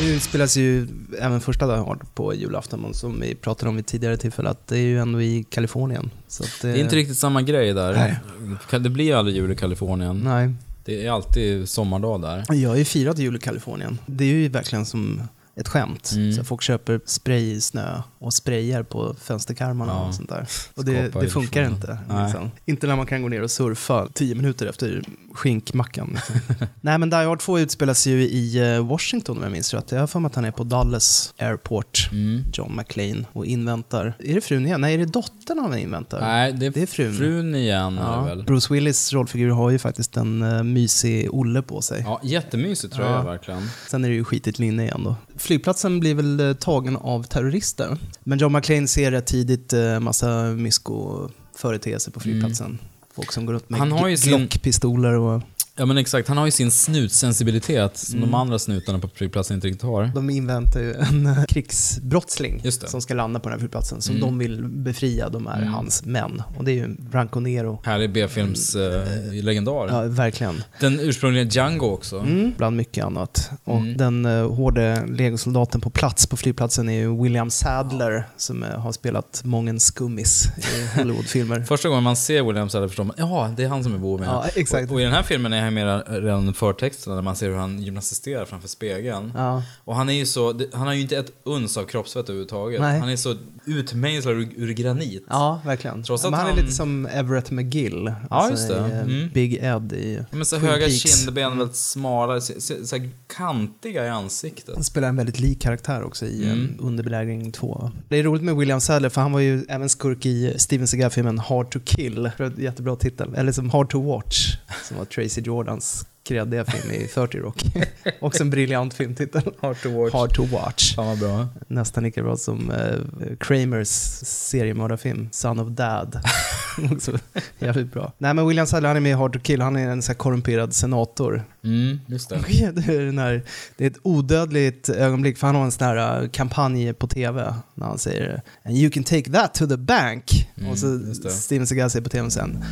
Nu utspelas ju även första Die Hard på julafton, och som vi pratade om vid tidigare tillfälle, att det är ju ändå i Kalifornien. Så att Det är inte riktigt samma grej där. Nej. Det blir ju aldrig jul i Kalifornien. Nej. Det är alltid sommardag där. Jag har ju firat jul i Kalifornien. Det är ju verkligen som ett skämt. Mm. Så folk köper spray i snö och sprayar på fönsterkarmarna Ja. och sånt där. Och det, det funkar inte. Liksom. Inte när man kan gå ner och surfa tio minuter efter skinkmackan. Liksom. Nej men Die Hard 2 utspelas ju i eh, Washington om jag minns rätt. Jag har för mig att han är på Dallas Airport, Mm. John McClane, och inväntar. Är det frun igen? Nej, är det dottern han inväntar? Nej, det är, Det är frun. frun igen Ja. väl. Bruce Willis rollfigur har ju faktiskt en uh, mysig Olle på sig. Ja, jättemysigt tror Ja. jag verkligen. Sen är det ju skitigt linne igen då. Flygplatsen blir väl eh, tagen av terrorister. Men John McClane ser rätt tidigt eh, massa mysko-företeelser på flygplatsen. Folk som går runt med Han har ju sin- Glock-pistoler och... Ja men exakt, han har ju sin snutsensibilitet som Mm. de andra snutarna på flygplatsen inte riktigt har. De inväntar ju en eh, krigsbrottsling som ska landa på den här flygplatsen, som Mm. de vill befria. De är Mm. hans män. Och det är ju Branco Nero. Härlig B-films eh, legendar. Ja, verkligen. Den ursprungliga Django också. Mm, bland mycket annat. Och Mm. den uh, hårde legosoldaten på plats på flygplatsen är ju William Sadler som eh, har spelat många skummis i Hollywoodfilmer. Första gången man ser William Sadler förstår man, ja det är han som är boven. Ja, exakt. Och, och i den här filmen är han ju med redan förtexterna när man ser hur han gymnastiserar framför spegeln. Ja. Och han är ju så, han har ju inte ett uns av kroppsvett överhuvudtaget. Nej. Han är så utmejslad ur, ur granit. Ja, verkligen. Trots Men att han, är han- lite som Everett McGill. alltså just det. i, eh, Mm. Big Ed i Ja, Men så Twin höga Peaks. kindben, väldigt smala, så, så, så kantiga i ansiktet. Han spelar en väldigt lik karaktär också i Mm. mm. Underbelägring 2. Det är roligt med William Sadler för han var ju även skurk i Steven Seagal-filmen Hard to Kill. Jättebra titel. Eller som Hard to Watch, som var Tracy Jordans kreddiga film i 30 Rock. också en briljant filmtitel. Hard to watch. Hard to Watch. Fan vad bra. Nästan lika bra som eh, Kramers seriemördarfilm Son of Dad. också jävligt bra. Nej men William Sadler han är med i Hard to Kill. Han är en så här korrumperad senator. Mm, just det. Det är, den här, det är ett odödligt ögonblick för han har en sån här äh, kampanj på tv när han säger And you can take that to the bank. Mm, och så. Steven Seagal säger på tv sen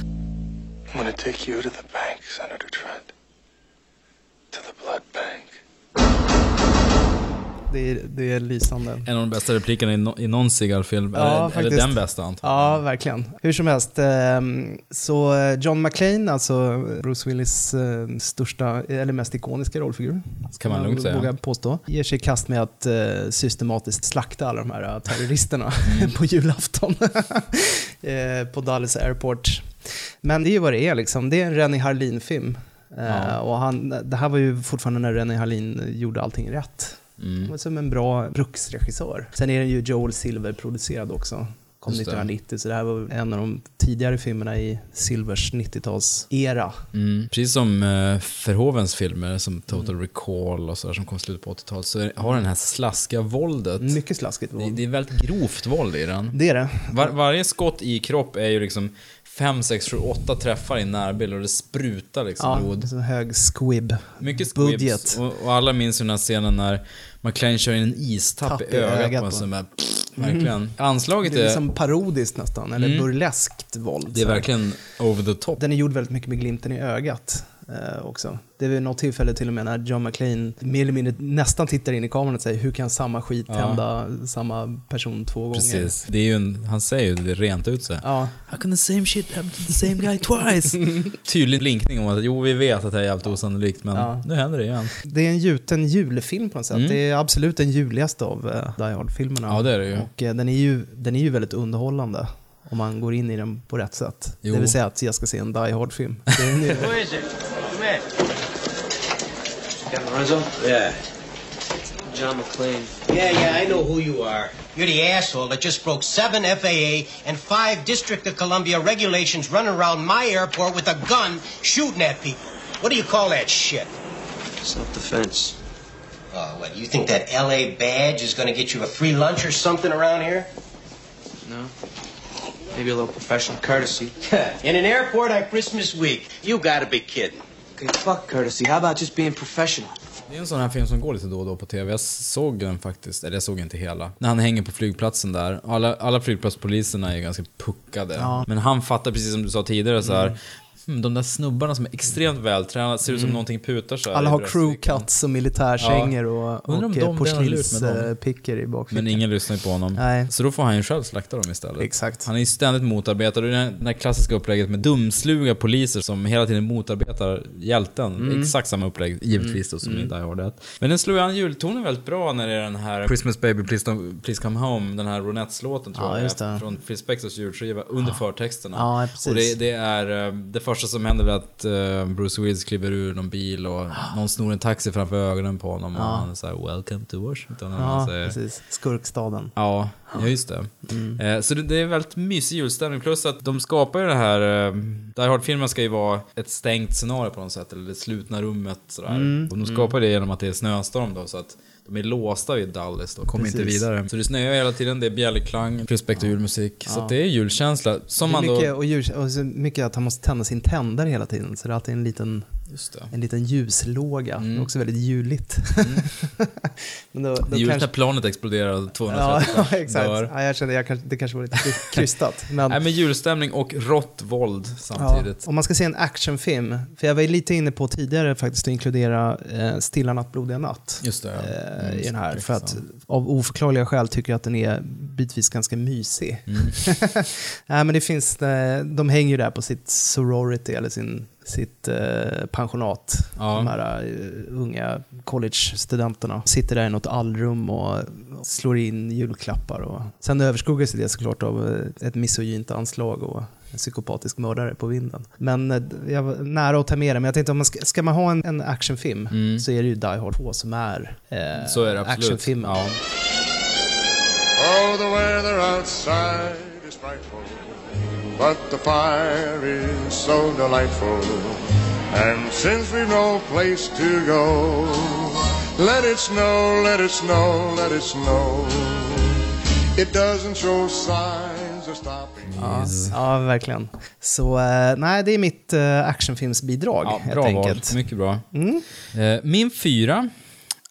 I'm gonna take you to the bank, Senator Trent. To the blood bank. det är, det är lysande. En av de bästa replikerna i, no, i någon Seagal-film. Ja, eller, eller den bästa antagligen. Ja, verkligen. Hur som helst, ehm, så John McClane, alltså Bruce Willis eh, största, eller mest ikoniska rollfigur, Kan man lugnt säga. vågar påstå, ger sig i kast med att eh, systematiskt slakta alla de här eh, terroristerna Mm. på julafton eh, på Dallas Airport. Men det är ju vad det är liksom, det är en Rennie Harlin-film. Eh, Ja. och han, det här var ju fortfarande när Rennie Harlin gjorde allting rätt. Mm. Han var som en bra bruksregissör. Sen är den ju Joel Silver producerad också. Kom Just det. 1990, så det här var en av de tidigare filmerna i Silvers 90-talsera. Mm. Precis som uh, Verhovens filmer, som Total Recall och sådär, som kom slutet på 80-talet, så har den här slaskiga våldet. Mycket slaskigt Det, våld. det är väldigt grovt våld i den. Det är det. Var, varje skott i kropp är ju liksom 5, 6, 7, 8 träffar i närbild och det sprutar liksom Ja, blod. så hög squib. Mycket budget. squibs. Och, och alla minns ju den här scenen när McLean kör in en istapp Tapp i ögat, på en på. där, verkligen. Anslaget Det är är, liksom parodiskt nästan, eller Mm. burleskt våld. det är verkligen over the top. Den är gjord väldigt mycket med glimten i ögat eh, också. Det är vid något tillfälle till och med när John McClane mer eller mindre nästan tittar in i kameran och säger hur kan samma skit Ja. hända samma person två gånger? Precis. Det är ju en, han säger ju det rent ut sig. Ja. How can the same shit happen to the same guy twice? Tydlig blinkning om att jo, vi vet att det här är jävligt osannolikt, men Ja. nu händer det igen. Det är en gjuten julfilm på något sätt. Mm. Det är absolut den juligaste av uh, Die Hard-filmerna. Ja, det är det ju. Och eh, den, är ju, den är ju väldigt underhållande om man går in i den på rätt sätt. Jo. Det vill säga att jag ska se en Die Hard-film. Captain Lorenzo? Yeah. John McClane. Yeah, yeah, I know who you are. You're the asshole that just broke seven FAA and five District of Columbia regulations running around my airport with a gun shooting at people. What do you call that shit? Self-defense. Oh, what, you think that LA badge is going to get you a free lunch or something around here? No. Maybe a little professional courtesy. In an airport on Christmas week. You gotta be kidding. Okay, fuck courtesy. How about just being professional? Det är en sån här film som går lite då och då på tv. Jag såg den faktiskt, eller jag såg inte hela. När han hänger på flygplatsen där. Alla, alla flygplatspoliserna är ju ganska puckade. Ja. Men han fattar, precis som du sa tidigare, så här. "Hmm, de där snubbarna som är extremt vältränade, ser ut som Mm. någonting putar här Alla har crew cuts och militärkängor Ja. och, och porslinspickor i bakfickan. Men ingen lyssnar ju på honom. Nej. Så då får han ju själv slakta dem istället. Exakt. Han är ju ständigt motarbetad. Det är det här klassiska upplägget med dumsluga poliser som hela tiden motarbetar hjälten. Mm. Exakt samma upplägg, givetvis då, som Mm. i Die Hard 1. Men den slår ju an jultonen väldigt bra när det är den här Christmas Baby Please, don't, please Come Home, den här Ronettes-låten tror Ja, jag från Phil Spectors julskiva, under förtexterna. Ja, precis. och det, det är eh, det första som händer är att eh, Bruce Willis kliver ur någon bil och någon snor en taxi framför ögonen på honom och Ja. han säger “Welcome to Washington” han Ja, säger. precis. Skurkstaden. Ja, ja just det. Mm. Eh, så det, är väldigt mysig julstämning. Plus att de skapar ju det här... Eh, Die Hard-filmen ska ju vara ett stängt scenario på något sätt. Eller det slutna rummet sådär. Mm. Och de skapar det genom att det är snöstorm då. Så att de är låsta vid Dallas då, kommer inte vidare. Så det snöar hela tiden, det är bjällerklang, respekt och julmusik. Så Ja. att det är julkänsla. Som det är man då... mycket, och, ljus, och så mycket att han måste tända sin tändare hela tiden. Så det är alltid en liten. En liten ljuslåga. Det är också väldigt juligt. Men då, då Det är juligt kanske- när planet exploderar och 230 Ja, exakt. dör. Ja, jag kände, jag kanske, det kanske var lite krystat. Men, Nej men julstämning och rått våld ja, samtidigt. om man ska se en actionfilm, för jag var ju lite inne på tidigare faktiskt att inkludera eh, Stilla natt, blodiga natt. Just det, ja. Eh, Mm, I den här, för att av oförklarliga skäl tycker jag att den är bitvis ganska mysig. Mm. Nej men det finns, eh, de hänger ju där på sitt sorority eller sin sitt eh, pensionat. De här eh, unga college-studenterna sitter där i något allrum och slår in julklappar. Och... Sen överskuggas det såklart av eh, ett misogynt anslag och en psykopatisk mördare på vinden. Men eh, jag var nära att ta med det, men jag tänkte om man ska, ska man ha en, en actionfilm så är det ju Die Hard 2 som är, eh, Mm. Så är det absolut. actionfilmen. Ja. Oh, the weather outside is frightful, but the fire is so delightful. And since we've no place to go, let it snow, let it snow, let it snow. It doesn't show signs of stopping. Ja, ja, verkligen. Så eh, nej, det är mitt eh, actionfilmsbidrag Ja, helt bra val. Mycket bra. Mm. Eh, Min fyra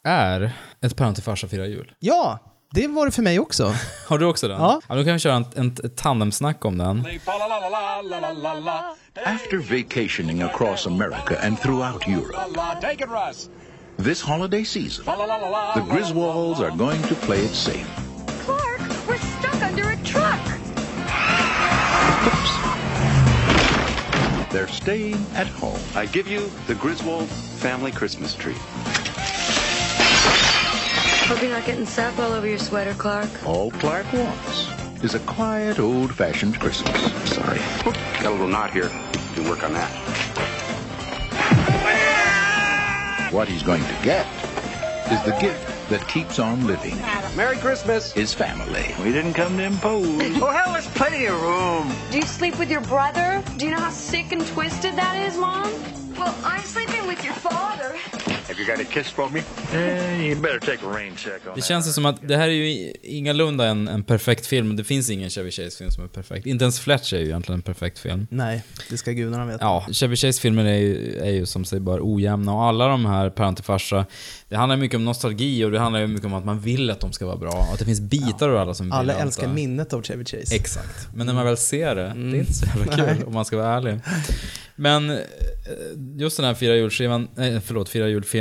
är Ett päron till farsa firar jul. Ja, det var det för mig också. Har du också den? Ja. då kan vi köra en, en, ett tandemsnack om den. After vacationing across America and throughout Europe, Take it, Russ. this holiday season, the Griswolds are going to play it safe. Clark, we're stuck under a truck. They're staying at home. I give you the Griswold family Christmas tree. Hope you're not getting sap all over your sweater, Clark. All Clark wants is a quiet, old-fashioned Christmas. Sorry. Got a little knot here. Do work on that. What he's going to get is the gift that keeps on living. Merry Christmas. His family. We didn't come to impose. Oh, hell, there's plenty of room. Do you sleep with your brother? Do you know how sick and twisted that is, Mom? Well, I'm sleeping with your father. Have you got a kiss for me? Eh, you better take a rain check on Det känns ju som att det här är ju ingalunda en, en perfekt film. Det finns ingen Chevy Chase-film som är perfekt. Inte ens Fletch är ju egentligen en perfekt film. Nej, det ska gudarna veta. Ja, Chevy Chase-filmer är ju, är ju som sig bara ojämna och alla de här Päron till farsa, det handlar mycket om nostalgi och det handlar ju mycket om att man vill att de ska vara bra. Och att det finns bitar ur alla som är Alla älskar minnet av Chevy Chase. Exakt. Men när man väl ser det, det är inte så jävla kul Nej. om man ska vara ärlig. Men eh, just den här Fira julskivan, nej förlåt,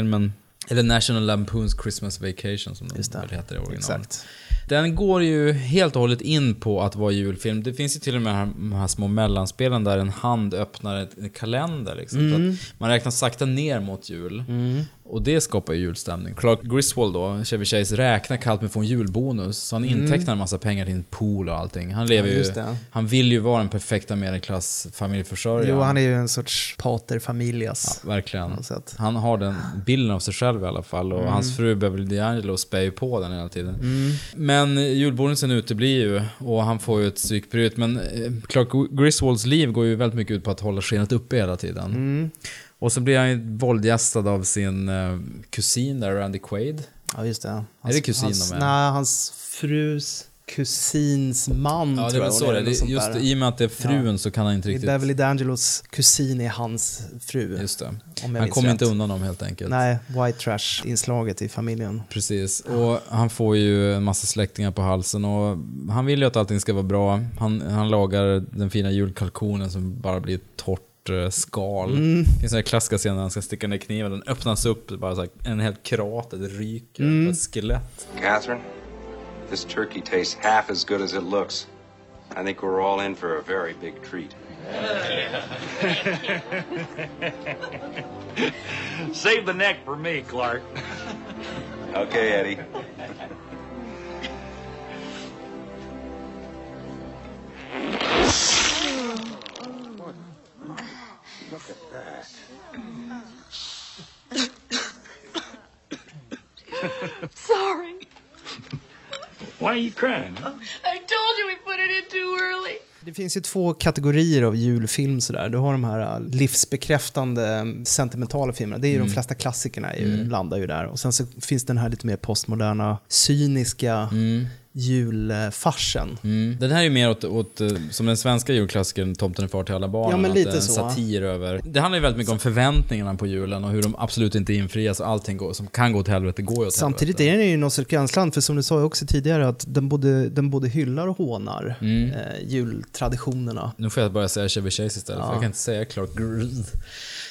Julfilmen, eller National Lampoons Christmas Vacation som den väl heter i original. Exakt. Den går ju helt och hållet in på att vara julfilm. Det finns ju till och med de här, de här små mellanspelen där en hand öppnar en kalender. Liksom, Mm. man räknar sakta ner mot jul. Mm. Och det skapar ju julstämning. Clark Griswold då, Chevy Chase, räknar kallt med att få en julbonus. Så han Mm. intecknar en massa pengar till en pool och allting. Han lever Ja, ju... Han vill ju vara den perfekta medelklass familjeförsörjare. Jo, han är ju en sorts pater familias. Ja, verkligen. Han har den bilden av sig själv i alla fall. Och Mm. hans fru Beverly D'Angelo spär ju på den hela tiden. Mm. Men julbonusen uteblir ju och han får ju ett psykbryt. Men eh, Clark Griswolds liv går ju väldigt mycket ut på att hålla skenet uppe hela tiden. Och så blir han ju våldgästad av sin eh, kusin där, Randy Quaid. Ja, just det. är det kusin hans, de är? Nej, hans frus kusins man Ja, det tror jag. så det sånt Just där. i och med att det är frun så kan han inte riktigt... Beverly D'Angelos kusin är hans fru. Just det. Han kommer inte undan dem helt enkelt. Nej, white trash-inslaget i familjen. Precis, och han får ju en massa släktingar på halsen och han vill ju att allting ska vara bra. Han, han lagar den fina julkalkonen som bara blir torrt eh, skal. Mm. Det finns en klassiska scen när han ska sticka ner kniven, den öppnas upp, bara så här, en hel krater, det ryker, Mm. ett skelett. Catherine, this turkey tastes half as good as it looks. I think we're all in for a very big treat. Save the neck for me, Clark. Okay, Eddie. Look at that. Sorry. Why are you crying? I told you we put it in too early. Det finns ju två kategorier av julfilm sådär. Du har de här äh, livsbekräftande, sentimentala filmerna. Det är ju Mm. de flesta klassikerna ju, Mm. landar ju där. Och sen så finns den här lite mer postmoderna, cyniska julfarsen. Mm. Den här är ju mer åt, åt, eh, som den svenska julklassikern Tomten är far till alla barnen. Ja, men lite en så. satir över. Det handlar ju väldigt mycket om förväntningarna på julen och hur de absolut inte infrias och allting går, som kan gå åt helvete går ju åt Samtidigt helvete. är den ju nostalgiansland, för som du sa också tidigare att den både, den både hyllar och hånar Mm. eh, jultraditionerna. Nu får jag börja säga Chevy Chase istället, Ja. för jag kan inte säga Clark Griswold.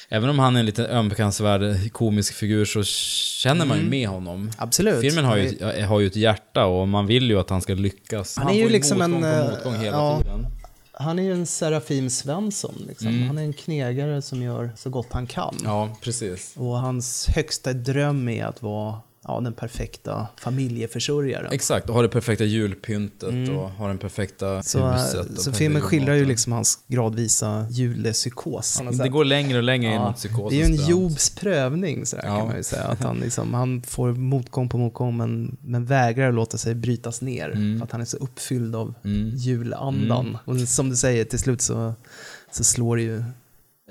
Även om han är en lite ömkansvärd komisk figur så känner man ju Mm. med honom. Absolut. Filmen har ju, Han har ju ett hjärta och man vill ju att han ska lyckas. Han är ju liksom en, eh, motgång hela ja. tiden. Han är ju en Serafim Svensson. Liksom. Mm. Han är en knegare som gör så gott han kan. Ja, precis. Och hans högsta dröm är att vara ja, den perfekta familjeförsörjaren. Exakt, och har det perfekta julpyntet Mm. och har den perfekta Så, huset. så filmen skildrar ju liksom hans gradvisa julepsykos. Det går längre och längre in mot psykosens Det är ju en. Jobs prövning sådär, Ja. kan man ju säga. Att han, liksom, han får motgång på motgång men, men vägrar låta sig brytas ner. Mm. För att han är så uppfylld av Mm. julandan. Mm. Och som du säger, till slut så, så slår det ju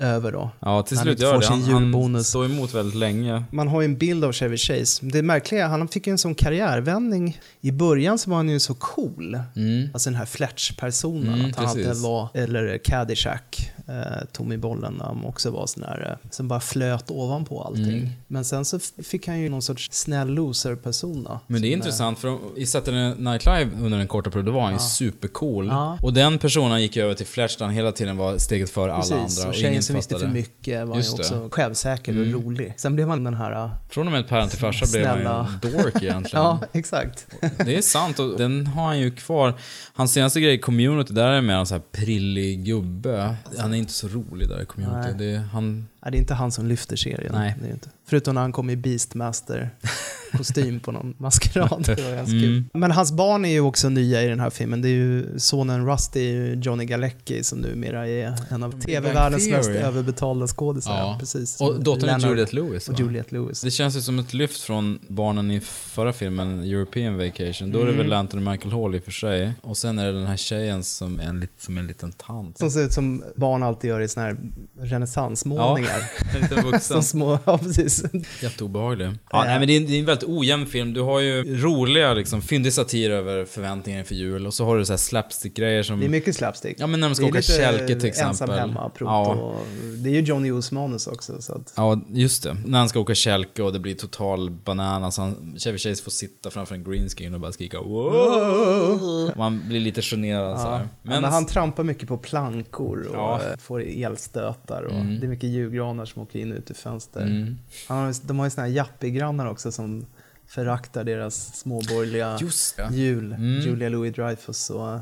över då. Ja, till slut gör det. Han, han står emot väldigt länge. Man har ju en bild av Chevy Chase. Det märkliga är att han fick ju en sån karriärvändning. I början så var han ju så cool. Mm. Alltså den här Fletch-personen. Mm, att han precis. alltid var, eller Caddyshack, eh, Tommy Bollen, när han också var sån här, eh, som bara flöt ovanpå allting. Mm. Men sen så fick han ju någon sorts snäll loser-persona. Men det är Som intressant för i Saturday Night Live under den korta perioden, var han ju Ja. supercool. Ja. Och den personen gick över till Flash där han hela tiden var steget före alla Precis, andra. och ingen som visste för mycket var ju Just det. också självsäker Mm. och rolig. Sen blev han den här... eh, Från och med ett päron till farsa blev han ju en dork egentligen. ja, exakt. Det är sant och den har han ju kvar. Hans senaste grej i Community, där är det mer en så här prillig gubbe. Han är inte så rolig där i Community. Det han... Nej, det är inte han som lyfter serien. Nej. Det är inte. Förutom när han kom i Beastmaster-kostym på någon maskerad. Det var ganska Mm. kul. Men hans barn är ju också nya i den här filmen. Det är ju sonen Rusty, är ju Johnny Galecki, som numera är en av tv-världens Theory. mest överbetalda skådisar. Ja. Precis. Och dottern är Juliette Lewis. Och? Juliette Lewis. Det känns ju som ett lyft från barnen i förra filmen, European Vacation. Då är det Mm. väl Anthony Michael Hall i och för sig. Och sen är det den här tjejen som är en, som en liten tant. Som ser ut som barn alltid gör i såna här renässansmålningar. Ja, lite vuxen. som små, ja precis. Jätteobehaglig. Ja, nej, men det är, en, det är en väldigt ojämn film. Du har ju roliga, liksom, fyndig satir över förväntningar inför jul. Och så har du så här slapstick-grejer som... Det är mycket slapstick. Ja, men när de ska åka kälke till exempel. Ensam hemma, Ja. och, Det är ju Johnny O's manus också. Så att, Ja, just det. När han ska åka kälke och det blir total bananas. Han, Chevy Chase får sitta framför en green screen och bara skrika wow. Man blir lite generad så Ja. här. Men, men han trampar mycket på plankor och Ja. får elstötar. Och Mm. Det är mycket julgranar som åker in ut ur fönster. Mm. Han har, de har ju såna här yuppie-grannar också som föraktar deras småborgerliga jul. Mm. Julia Louis-Dreyfus och eh,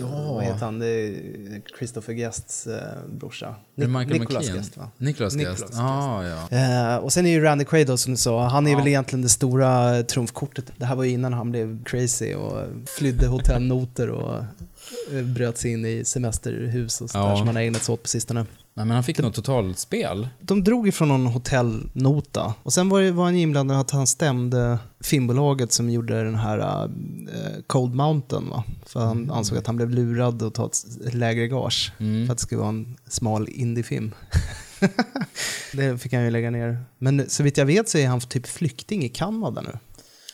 Ja. vad heter han? Det är Christopher Guests eh, brorsa. Nic- Michael Nicholas? Guest va? Nicholas Guest. Ah, ja. Eh, och sen är ju Randy Quaid då, som du sa, han är Ja. väl egentligen det stora trumfkortet. Det här var ju innan han blev crazy och flydde hotellnoter och bröt sig in i semesterhus och sådär Ja. som han har ägnat sig åt på sistone. Nej, men han fick något totalspel. De drog ifrån någon hotellnota och sen var, det, var han inblandad att han stämde filmbolaget som gjorde den här eh, Cold Mountain va? För han Mm. ansåg att han blev lurad att ta ett lägre gage Mm. för att det skulle vara en smal indiefilm. det fick han ju lägga ner. Men så vitt jag vet så är han typ flykting i Kanada nu.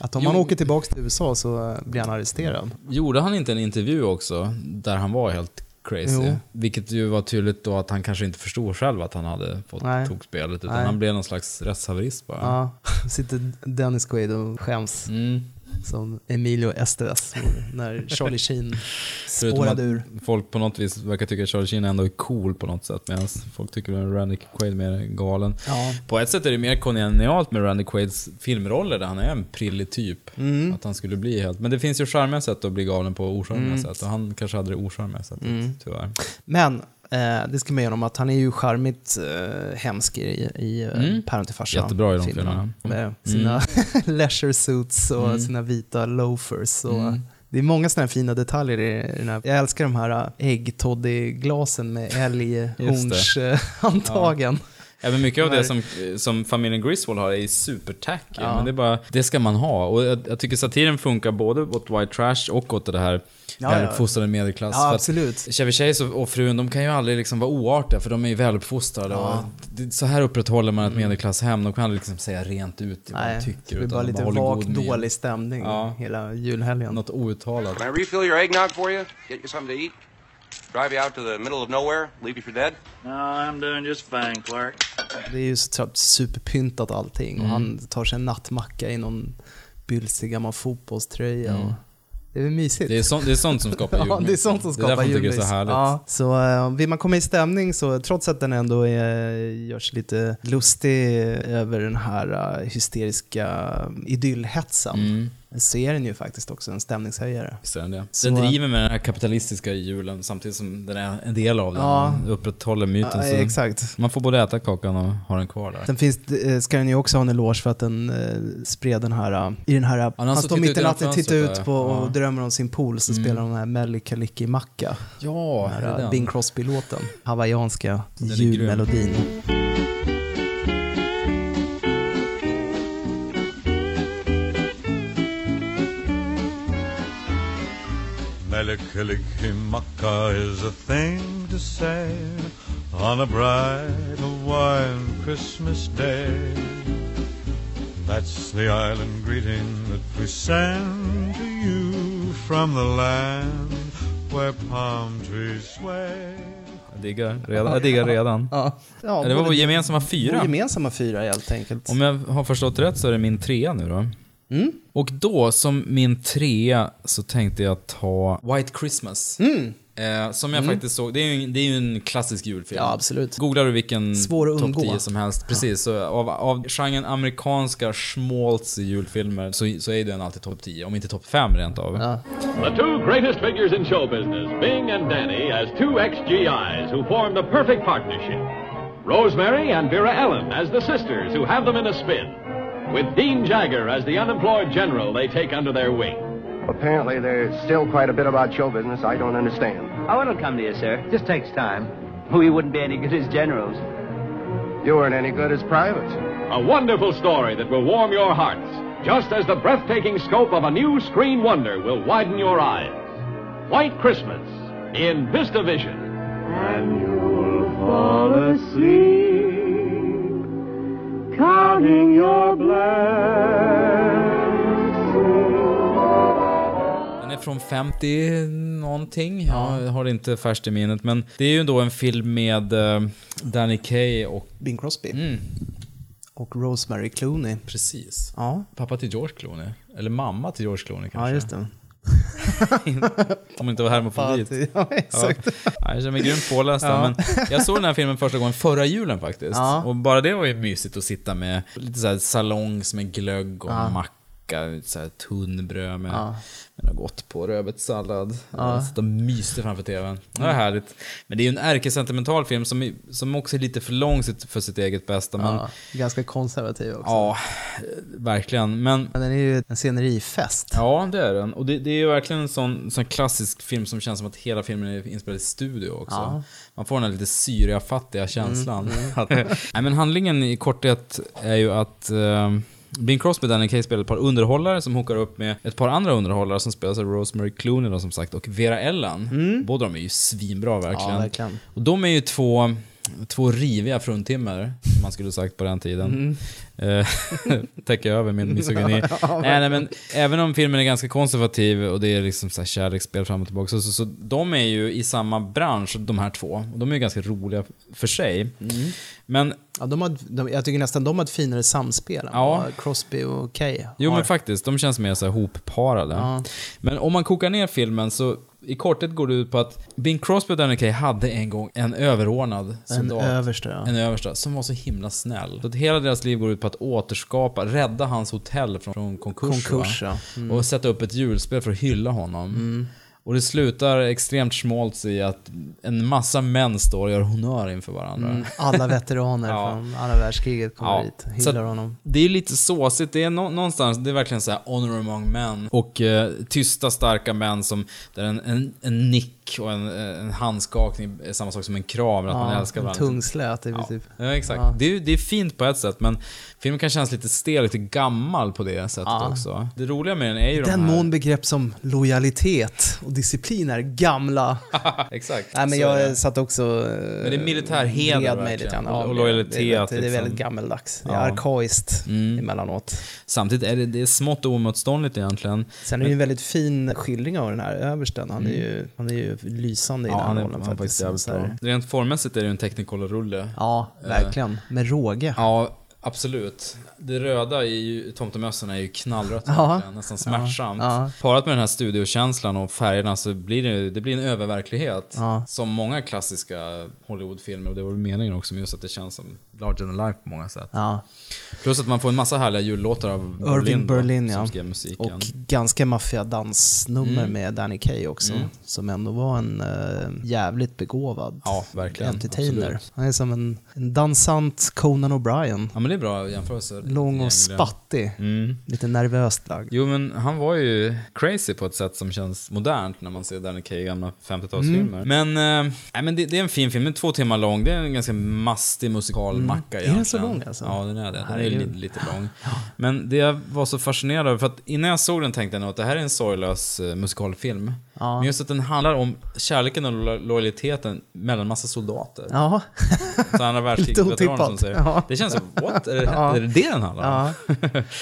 Att om Jo. han åker tillbaka till USA så eh, blir han arresterad. Gjorde han inte en intervju också där han var helt crazy? Jo. Vilket ju var tydligt då att han kanske inte förstod själv att han hade fått Nej. tokspelet. Utan Nej. han blev någon slags rättshaverist bara. Ja, sitter Dennis Quaid och skäms. Mm. Som Emilio Estevez när Charlie Sheen spårade ur. folk på något vis verkar tycka att Charlie Sheen ändå är cool på något sätt. Medan folk tycker att Randy Quaid är mer galen. Ja. På ett sätt är det mer kongenialt med Randy Quaids filmroller där han är en prillig typ. Mm. Att han skulle bli helt... Men det finns ju charmiga sätt att bli galen på och ocharmiga Mm. sätt. Och han kanske hade det ocharmiga sättet, Mm. tyvärr. Men eh, det ska man göra om att han är ju charmigt eh, hemsk i, i eh, Mm. Päron till farsa Jättebra i de filmerna. Med sina leisure suits och Mm. sina vita loafers. Och Mm. Det är många sådana fina detaljer i den här. Jag älskar de här äggtoddy-glasen med älghornshandtagen. Ja, men mycket av De det som, som familjen Griswold har är supertacky. Ja. Men det är bara, det ska man ha. Och jag, jag tycker satiren funkar både åt white trash och åt det här Ja, väluppfostrade medelklass. Ja, absolut. Chevy Chase och, och frun, de kan ju aldrig liksom vara oartiga för de är ju väluppfostrade. Ja. Och det, så här upprätthåller man ett medelklasshem. De kan aldrig liksom säga rent ut vad de tycker. det blir utan bara lite min. dålig stämning Ja. hela julhelgen. Något outtalat. Can I refill your eggnog for you? Get you something to eat? Drive you out to the middle of nowhere? Leave you for dead? No, I'm doing just fine, Clark. Det är ju så superpyntat allting och Mm. han tar sig en nattmacka i någon bylsig gammal fotbollströja. Mm. Det är väl mysigt. Det är, sånt, det är sånt som skapar Ja, julmys. det är sånt som Det är skapar därför jag tycker det är julmys. så härligt. Ja, så uh, vill man komma i stämning så trots att den ändå är, görs lite lustig över den här eh, hysteriska idyllhetsen Mm. Serien ju faktiskt också en stämningshöjare. Visst är den det. Så- Den driver med den här kapitalistiska julen samtidigt som den är en del av den. Ja. Upprätthåller myten. Ja, exakt. Man får både äta kakan och ha den kvar där. Sen finns, eh, ska den ju också ha en eloge för att den eh, spred den här, eh, i den här, han han står mitt i natten, tittar fönstret ut på och Ja. drömmer om sin pool, så Mm. spelar de den här Melly Kaliki Macka. Ja, den är här den? Bing Crosby-låten. Hawaiianska är julmelodin. Melikilikimaka is a thing to say on a bright Hawaiian Christmas day. That's the island greeting that we send to you from the land where palm trees sway. Jag diggar redan. Jag diggar redan. Ja. Ja, det var vår gemensamma fyra. Vår gemensamma fyra helt enkelt. Om jag har förstått rätt så är det min trea nu då. Mm. Och då, som min trea, så tänkte jag ta White Christmas. Eh, som jag Mm. faktiskt såg, det är, ju, det är ju en klassisk julfilm. Ja, absolut. Googlar du vilken topp undgå. 10 som helst, precis. Så av, av genren amerikanska schmaltzy julfilmer så, så är den alltid topp 10, om inte topp 5 rent av. The two greatest figures in show business, Bing and Danny, as two ex-GIs who formed a perfect partnership. Rosemary and Vera Ellen as the sisters who have them in a spin. With Dean Jagger as the unemployed general they take under their wing. Apparently, there's still quite a bit about show business I don't understand. Oh, it'll come to you, sir. Just takes time. We wouldn't be any good as generals. You weren't any good as privates. A wonderful story that will warm your hearts, just as the breathtaking scope of a new screen wonder will widen your eyes. White Christmas in VistaVision. And you'll fall asleep counting your blessings. Den är från 50 någonting, jag har det inte färskt i minnet. Men det är ju då en film med eh, Danny Kaye och... Bing Crosby. Mm, Och Rosemary Clooney. precis. Ja. Pappa till George Clooney. Eller mamma till George Clooney kanske. Ja, just det. Om inte var hermofobiet. Ja, exakt. Ja. Ja, jag känner mig grymt påläst. Ja. Men jag såg den här filmen första gången förra julen faktiskt. Ja. Och bara det var ju mysigt att sitta med lite så här salongs med glögg och Ja. macka, så här tunnbröd med, Ja. med något gott på, rödbetssallad. Ja. Sitta och myste framför tvn. Det var Mm. härligt. Men det är ju en ärkesentimental film som, är- som också är lite för lång för sitt eget bästa. Men, Ja, ganska konservativ också. ja, verkligen. Men Men den är ju en scenerifest. Ja, det är den. Och det, det är ju verkligen en sån, sån klassisk film som känns som att hela filmen är inspelad i studio också. Ja. Man får den här lite syriga, fattiga känslan. Mm, mm. Att, nej, men handlingen i korthet är ju att eh, Bing Crosby och Danny Kaye spelar ett par underhållare som hookar upp med ett par andra underhållare som spelas av Rosemary Clooney då, som sagt och Vera Ellen. Båda de är ju svinbra verkligen. Mm. Ja, verkligen. Och de är ju två, två riviga fruntimmer, som man skulle sagt på den tiden. Mm. Täcker över min misogyni. Ja, nej, nej, men även om filmen är ganska konservativ och det är liksom så här kärleksspel fram och tillbaka, så, så, så de är ju i samma bransch, de här två. Och de är ju ganska roliga för sig. Men Ja, de har, de, jag tycker nästan de har ett finare samspel än Ja. vad Crosby och Kay Jo har. men faktiskt, de känns mer så här hopparade. Ja. Men om man kokar ner filmen så i korthet går det ut på att Bing Crosby och Danny Kaye hade en gång en överordnad soldat. överste, ja. En överste, som var så himla snäll. Så att hela deras liv går ut på att återskapa, rädda hans hotell från, från konkurs. Konkurs, ja. Mm. Och sätta upp ett julspel för att hylla honom. Mm. Och det slutar extremt smalt i att en massa män står och gör honör inför varandra. Mm, alla veteraner Ja. från andra världskriget kommer Ja, hit, så hyllar att honom. Det är lite såsigt, det är nå- någonstans, det är verkligen så här honor among men. Och eh, tysta, starka män som, där en, en, en nick och en, en handskakning är samma sak som en kram, att man älskar en varandra. Det är Ja, typ. ja exakt. Ja. Det, är, det är fint på ett sätt, men filmen kan kännas lite stel, lite gammal på det sättet Ja. också. Det roliga med den är ju den de här... mån begrepp som lojalitet och disciplin är gamla. Exakt. Nej, men jag satt också... Men det är militärheder vred mig lite grann. och- och det- lojalitet, Det, är väldigt- det är liksom. väldigt gammeldags. Det är Ja. arkaiskt Mm. emellanåt. Samtidigt är det, det är smått omotståndligt egentligen. Sen är det ju en väldigt fin skildring av den här översten. Han är Mm. ju, han är ju lysande i Ja, den han är, rollen han är faktiskt jävligt bra. Rent formmässigt är det ju en Technicolor-rulle. Ja, Eh, verkligen. Med råge. Ja, absolut. Det röda i tomtemössan är ju knallrött, Ja. nästan smärtsamt. Ja, ja. Parat med den här studiokänslan och färgerna så blir det, det blir en öververklighet. Som många klassiska Hollywoodfilmer, och det var meningen också, just att det känns som larger than life på många sätt. Plus att man får en massa härliga jullåtar av Irving då, Berlin, som skrev musiken. Och ganska maffiga dansnummer Mm. med Danny Kaye också. Mm. Som ändå var en eh, jävligt begåvad Ja, entertainer. Absolut. Han är som en, en dansant Conan O'Brien. Ja men det är bra jämförelse. Lång och spattig. Mm. Lite nervöst lagd. Jo men han var ju crazy på ett sätt som känns modernt när man ser Danny Kaye i gamla 50-talsfilmer. Mm. Men, nej, men det, det är en fin film, den är två timmar lång. Det är en ganska mastig musikalmacka Mm. Är den så lång, alltså? Ja den är det. Den är Herregud. lite, lång. Men det jag var så fascinerad över, för att innan jag såg den tänkte jag nog att det här är en sorglös eh, musikalfilm. Ja. Men just att den handlar om kärleken och lo- lojaliteten mellan massa soldater. Ja. Så andra Lite världskrigsveteraner som säger. Ja. Det känns som, what? Är det, Ja. är det det den handlar om? Ja.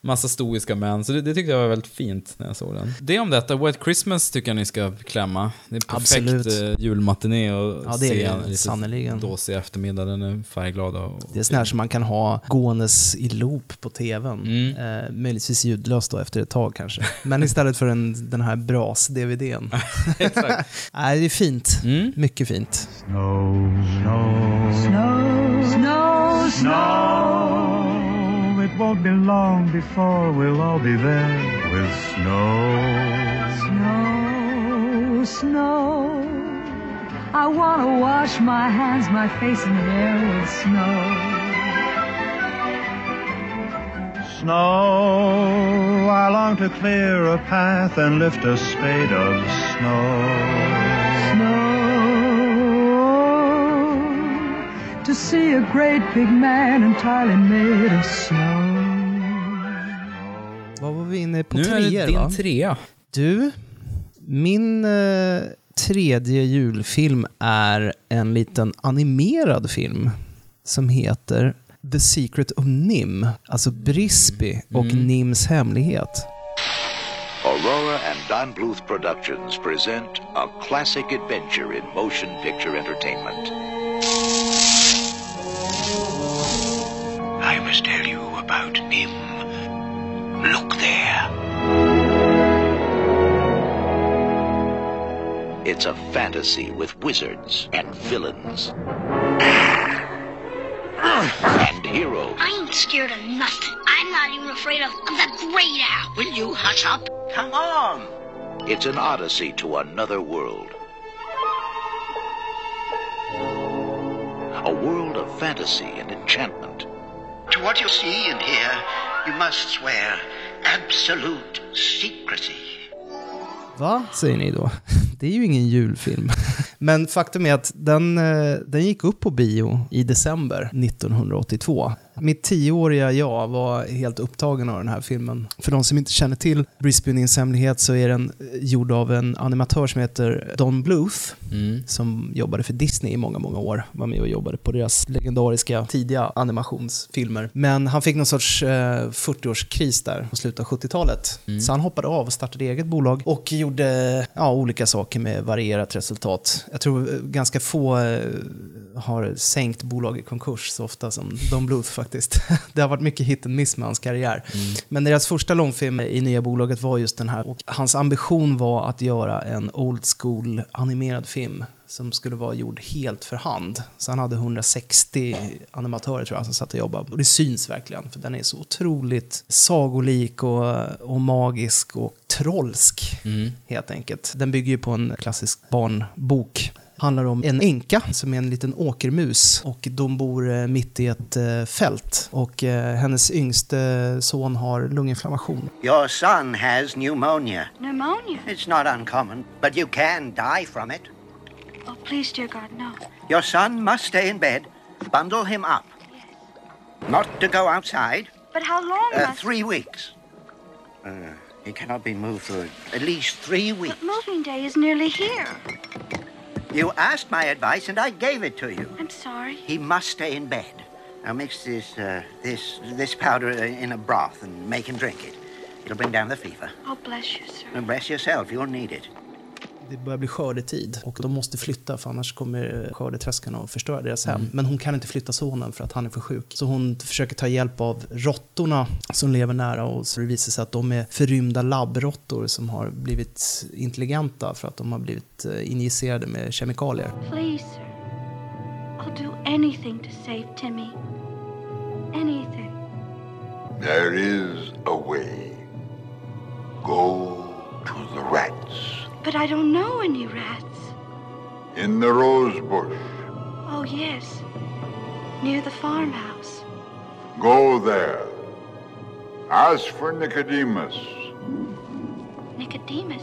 Massa stoiska män, så det, det tyckte jag var väldigt fint när jag såg den. Det om detta, White Christmas tycker jag ni ska klämma. Det är perfekt Absolut. eh, julmatiné och Ja, det är se det, sannerligen. dåsig eftermiddag. Den är färgglad och... Det är sån här som man kan ha gåendes i loop på tvn. Mm. Eh, möjligtvis ljudlöst då efter ett tag kanske. Men istället för en, den här bras-DVDn. Exakt. Nej, det är fint. Mm. Mycket fint. Snow, snow, Snow, snow, snow. Won't be long before we'll all be there with snow. Snow, snow. I want to wash my hands, my face, and hair with snow. Snow, I long to clear a path and lift a spade of snow. Snow. To see a great big man entirely made of snow. Vad var vi inne på? Nu är det Treor, din va? trea. Du, min eh, tredje julfilm är en liten animerad film som heter The Secret of Nim, alltså Brisby och Nims hemlighet. Aurora and Don Bluth Productions present a classic adventure in motion picture entertainment. I must tell you about Nim. Look there. It's a fantasy with wizards and villains. And heroes. I ain't scared of nothing. I'm not even afraid of the Great Owl. Will you hush up? Come on. It's an odyssey to another world. A world of fantasy and enchantment. To what you see and hear, you must swear absolute secrecy. Va, säger ni då? Det är ju ingen julfilm. Men faktum är att den, eh, den gick upp på bio i december 1982. Mitt tioåriga jag var helt upptagen av den här filmen. För de som inte känner till Brisbane Nims hemlighet så är den eh, gjord av en animatör som heter Don Bluth. Mm. Som jobbade för Disney i många, många år. Var med och jobbade på deras legendariska tidiga animationsfilmer. Men han fick någon sorts eh, 40-årskris där på slutet av 70-talet. Mm. Så han hoppade av och startade eget bolag och gjorde ja, olika saker med varierat resultat. Jag tror eh, ganska få eh, har sänkt bolag i konkurs så ofta som Don Bluth faktiskt. Det har varit mycket hit and miss med hans karriär. Men deras första långfilm i nya bolaget var just den här. Och hans ambition var att göra en old school animerad film som skulle vara gjord helt för hand. Så han hade 160 animatörer tror jag som satt och jobbade. Och det syns verkligen, för den är så otroligt sagolik och, och magisk och trollsk, helt enkelt. Den bygger ju på en klassisk barnbok. Handlar om en änka som är en liten åkermus och de bor eh, mitt i ett eh, fält. Och eh, hennes yngste son har lunginflammation. Your son has pneumonia. Pneumonia? It's not uncommon, but you can die from it. Oh, please, dear God, no. Your son must stay in bed. Bundle him up. Not to go outside. But how long Uh, must... three weeks. Uh, he cannot be moved for at least three weeks. But moving day is nearly here. You asked my advice and I gave it to you. I'm sorry. He must stay in bed. Now mix this uh, this this powder uh, in a broth and make him drink it. It'll bring down the fever. Oh, bless you, sir. And rest yourself. You'll need it. Det börjar bli skördetid och de måste flytta för annars kommer skördetröskarna att förstöra deras hem. Mm. Men hon kan inte flytta sonen för att han är för sjuk. Så hon försöker ta hjälp av råttorna som lever nära och så det visar sig att de är förrymda labbråttor som har blivit intelligenta för att de har blivit eh, injicerade med kemikalier. Please, sir. I'll do anything to save Timmy. Anything. There is a way. Go to the rats But I don't know any rats. in the rose bush. Oh, yes. Near the farmhouse. Go there. Ask for Nicodemus. Nicodemus.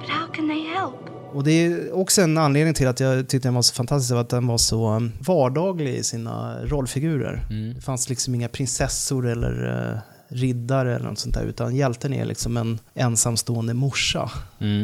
But how can they help? Och det är också en anledning till att jag tyckte den var så fantastisk, att den var så um, vardaglig i sina rollfigurer. Det fanns liksom inga prinsessor eller eh, riddare eller något sånt där, utan hjälten är liksom en ensamstående morsa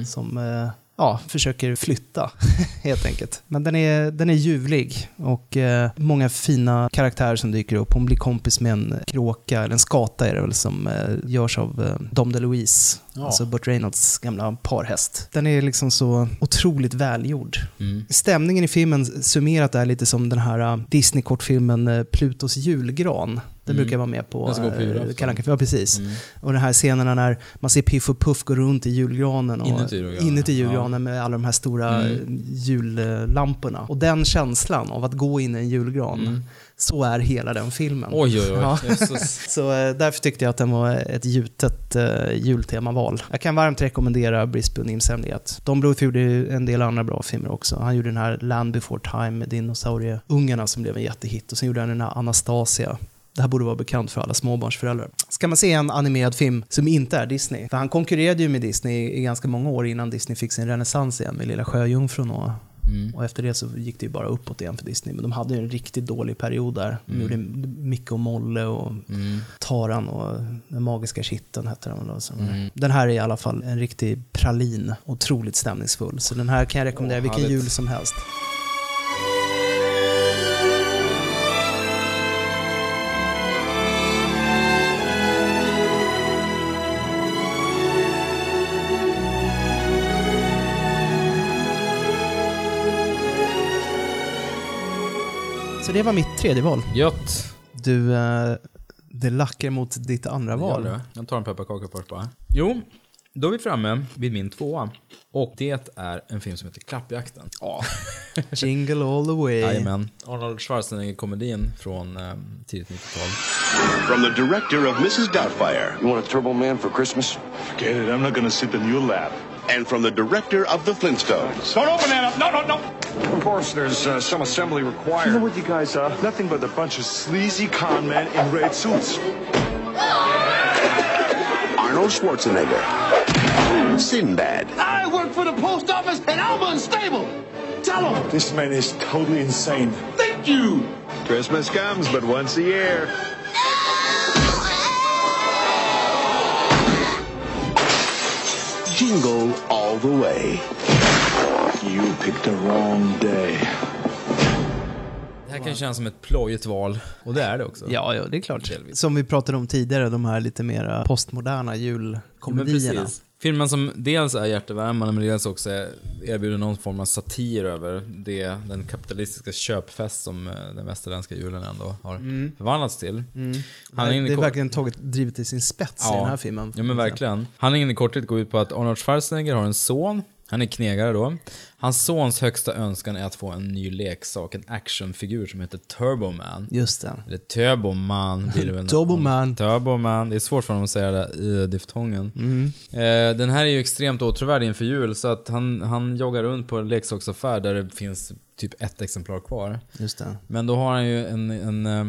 som eh, ja, försöker flytta, helt enkelt. Men den är, den är ljuvlig och eh, många fina karaktärer som dyker upp. Hon blir kompis med en kråka, eller en skata är det väl, som eh, görs av eh, Dom DeLuise, Ja. alltså Burt Reynolds gamla parhäst. Den är liksom så otroligt välgjord. Mm. Stämningen i filmen summerat är lite som den här uh, Disney-kortfilmen uh, Plutos julgran. Den Mm. brukar vara med på Den på uh, julafton. Kalle Anka. Ja, precis. Mm. Och de här scenerna när man ser Piff och Puff gå runt i julgranen. Och, Inuti julgranen, Inuti ja. julgranen med alla de här stora Mm. jullamporna. Och den känslan av att gå in i en julgran. Så är hela den filmen. Oj, oj, oj. Ja. Så eh, därför tyckte jag att den var ett gjutet uh, jultemaval. Jag kan varmt rekommendera Nims hemlighet. Don Bluth gjorde en del andra bra filmer också. Han gjorde den här Land before time med dinosaurieungarna som blev en jättehit. Och sen gjorde han den här Anastasia. Det här borde vara bekant för alla småbarnsföräldrar. Ska man se en animerad film som inte är Disney? För han konkurrerade ju med Disney i ganska många år innan Disney fick sin renässans igen med Lilla Sjöjungfrun och Mm. och efter det så gick det ju bara uppåt igen för Disney. Men de hade ju en riktigt dålig period där. De Mm. gjorde Micke och Molle och Mm. Taran och Den magiska kitteln hette den och. Mm. Den här är i alla fall en riktig pralin. Otroligt stämningsfull. Så den här kan jag rekommendera Åh, vilken härligt. jul som helst. Så det var mitt tredje val. Gött. Du, eh, det lackar mot ditt andra val. Gör det. Jag tar en pepparkaka först bara. Jo, då är vi framme vid min tvåa. Och det är en film som heter Klappjakten. Ja. Jingle all the way. Jajamän. Arnold Schwarzenegger-komedin från um, tidigt 90-tal. From the director of Mrs. Doubtfire. You want a Turbo Man for Christmas? Forget it. I'm not gonna sit in your lap. And from the director of The Flintstones. Don't open that up. No, no, no. Of course, there's uh, some assembly You required. know what you guys are? Nothing but a bunch of sleazy con men in red suits. Arnold Schwarzenegger. Sinbad. I work for the post office and I'm unstable. Tell him. This man is totally insane. Thank you. Christmas comes but once a year. Jingle all the way. You picked the wrong day. Det här kan kännas som ett plojigt val. Och det är det också. Ja, ja, det är klart. Som vi pratade om tidigare, de här lite mer postmoderna Men julkomedierna. precis. Filmen som dels är hjärtevärmande men dels också erbjuder någon form av satir över det, den kapitalistiska köpfest som eh, den västerländska julen ändå har Mm. förvandlats till. Mm. Han det, det är verkligen tagit, drivit till sin spets i den här filmen. Ja men verkligen. Handlingen i korthet går ut på att Arnold Schwarzenegger har en son. Han är knegare då. Hans sons högsta önskan är att få en ny leksak, en actionfigur som heter Turbo Man. Just det. Eller Turbo Man blir det väl. Turbo Man. Turbo Man. Det är svårt för honom att säga det i diftongen. Mm. Eh, den här är ju extremt åtråvärdig inför jul så att han, han joggar runt på en leksaksaffär där det finns typ ett exemplar kvar. Just det. Men då har han ju en, en, eh,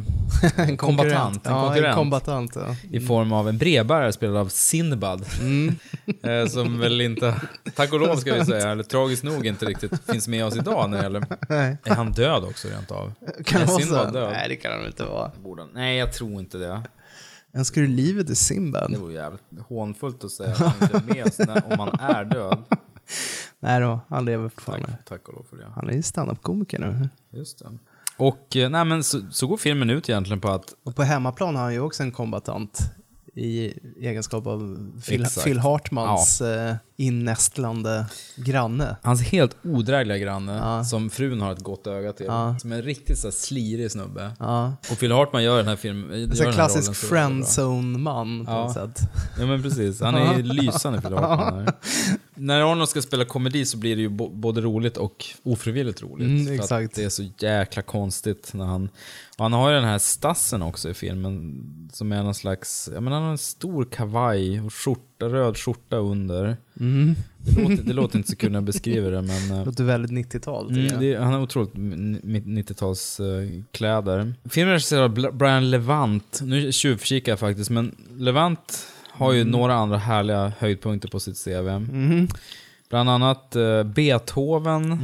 En kombatant, en Ja, konkurrent. en kombatant. Ja. I form av en brevbärare spelad av Sinbad. Mm. Eh, som väl inte, tack och lov ska vi säga, eller tragiskt nog inte riktigt finns med oss idag när det gäller... Nej. Är han död också rent av? Kan är Sinbad död? Nej, det kan han inte vara. Nej, jag tror inte det. Önskar du livet i Sinbad? Det vore jävligt hånfullt att säga att han inte är med oss när, om han är död. Nej då, han lever fortfarande. Tack, tack och lov för det. Han är ju standup-komiker nu. Just det. Och eh, nej, men så, så går filmen ut egentligen på att Och på hemmaplan har han ju också en kombatant i egenskap av Phil. Phil Hartmans eh, innästlande granne. Hans helt odrägliga granne, som frun har ett gott öga till. Ja. Som är en riktigt så slirig snubbe. Ja. Och Phil Hartman gör den här filmen. En här klassisk friendzone-man på Ja. något sätt. Ja men precis, han är lysande Phil Hartman. När Arnold ska spela komedi så blir det ju både roligt och ofrivilligt roligt. Mm, För det är så jäkla konstigt när han... Och han har ju den här stassen också i filmen som är någon slags... Ja men han har en stor kavaj och skjorta, röd skjorta under. Mm. Det, låter, det låter inte så kul när jag beskriver det men... eh, Låter väldigt 90-tal. tycker Mm, det, han har otroligt 90-talskläder. Filmen är regisserad av Brian Levant. Nu tjuvkikar jag faktiskt, men Levant har ju Mm. några andra härliga höjdpunkter på sitt CV. Mhm. Bland annat eh, Beethoven,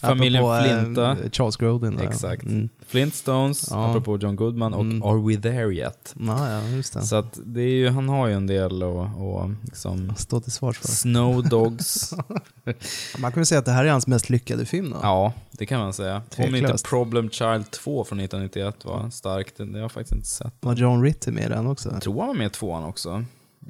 familjen Apropå, eh, Flinta. Charles Grodin. Exakt. Mm. Flintstones, Ja. Mm. apropå John Goodman, och Are We There Yet? Ja, ja, just det. Så att det är ju, han har ju en del att och liksom... Stå till svars för. Snow Dogs. Man kan väl säga att det här är hans mest lyckade film då? Ja, det kan man säga. Om inte. Problem Child 2 från 1991 var starkt, det har jag faktiskt inte sett. Var John Ritter med i den också? Jag tror han var med i tvåan också.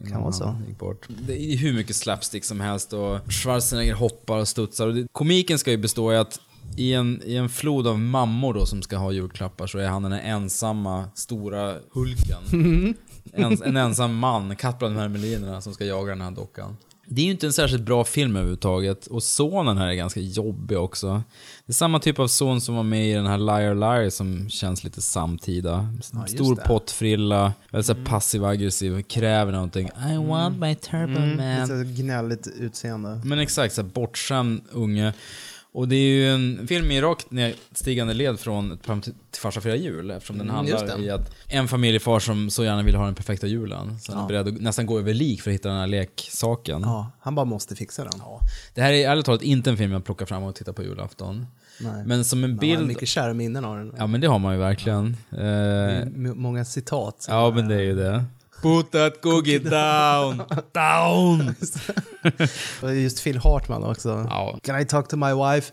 Innan vara så. Gick bort. Det är hur mycket slapstick som helst och Schwarzenegger hoppar och studsar. Och det, komiken ska ju bestå i att i en, i en flod av mammor då som ska ha julklappar så är han den här ensamma stora Hulken. en, en ensam man, katt bland hermelinerna, som ska jaga den här dockan. Det är ju inte en särskilt bra film överhuvudtaget och sonen här är ganska jobbig också. Det är samma typ av son som var med i den här Liar Liar som känns lite samtida. Ja, Stor det. pottfrilla, väldigt så här passiv-aggressiv, kräver någonting. I want my turbo Mm, man. lite gnälligt utseende. Men exakt, så här bortskämd unge. Och det är ju en film i rakt nedstigande led från Fram till till Farsa firar jul eftersom den Mm, handlar det. i att en familjefar som så gärna vill ha den perfekta julen. Så han är Ja. beredd att nästan gå över lik för att hitta den här leksaken. Ja, han bara måste fixa den. Det här är ärligt talat inte en film jag plockar fram och tittar på julafton. Nej. Men som en Man har bild... mycket kära minnen av den. Ja men det har man ju verkligen. Är Eh, många citat. ja men det är ju det. Put that cookie down! down! Just Phil Hartman också. Can I talk to my wife?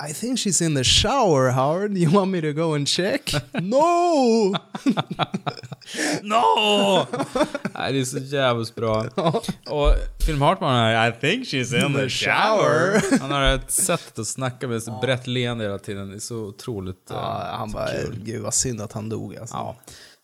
I think she's in the shower, Howard. You want me to go and check? no! No! Nej, det är så jävligt bra. Och Film Hartman är I think she's in the shower. Han har ett sätt att snacka med så brett leende hela tiden. Det är så otroligt Ja, eh, han bara, kul. gud vad synd att han dog alltså. Ja.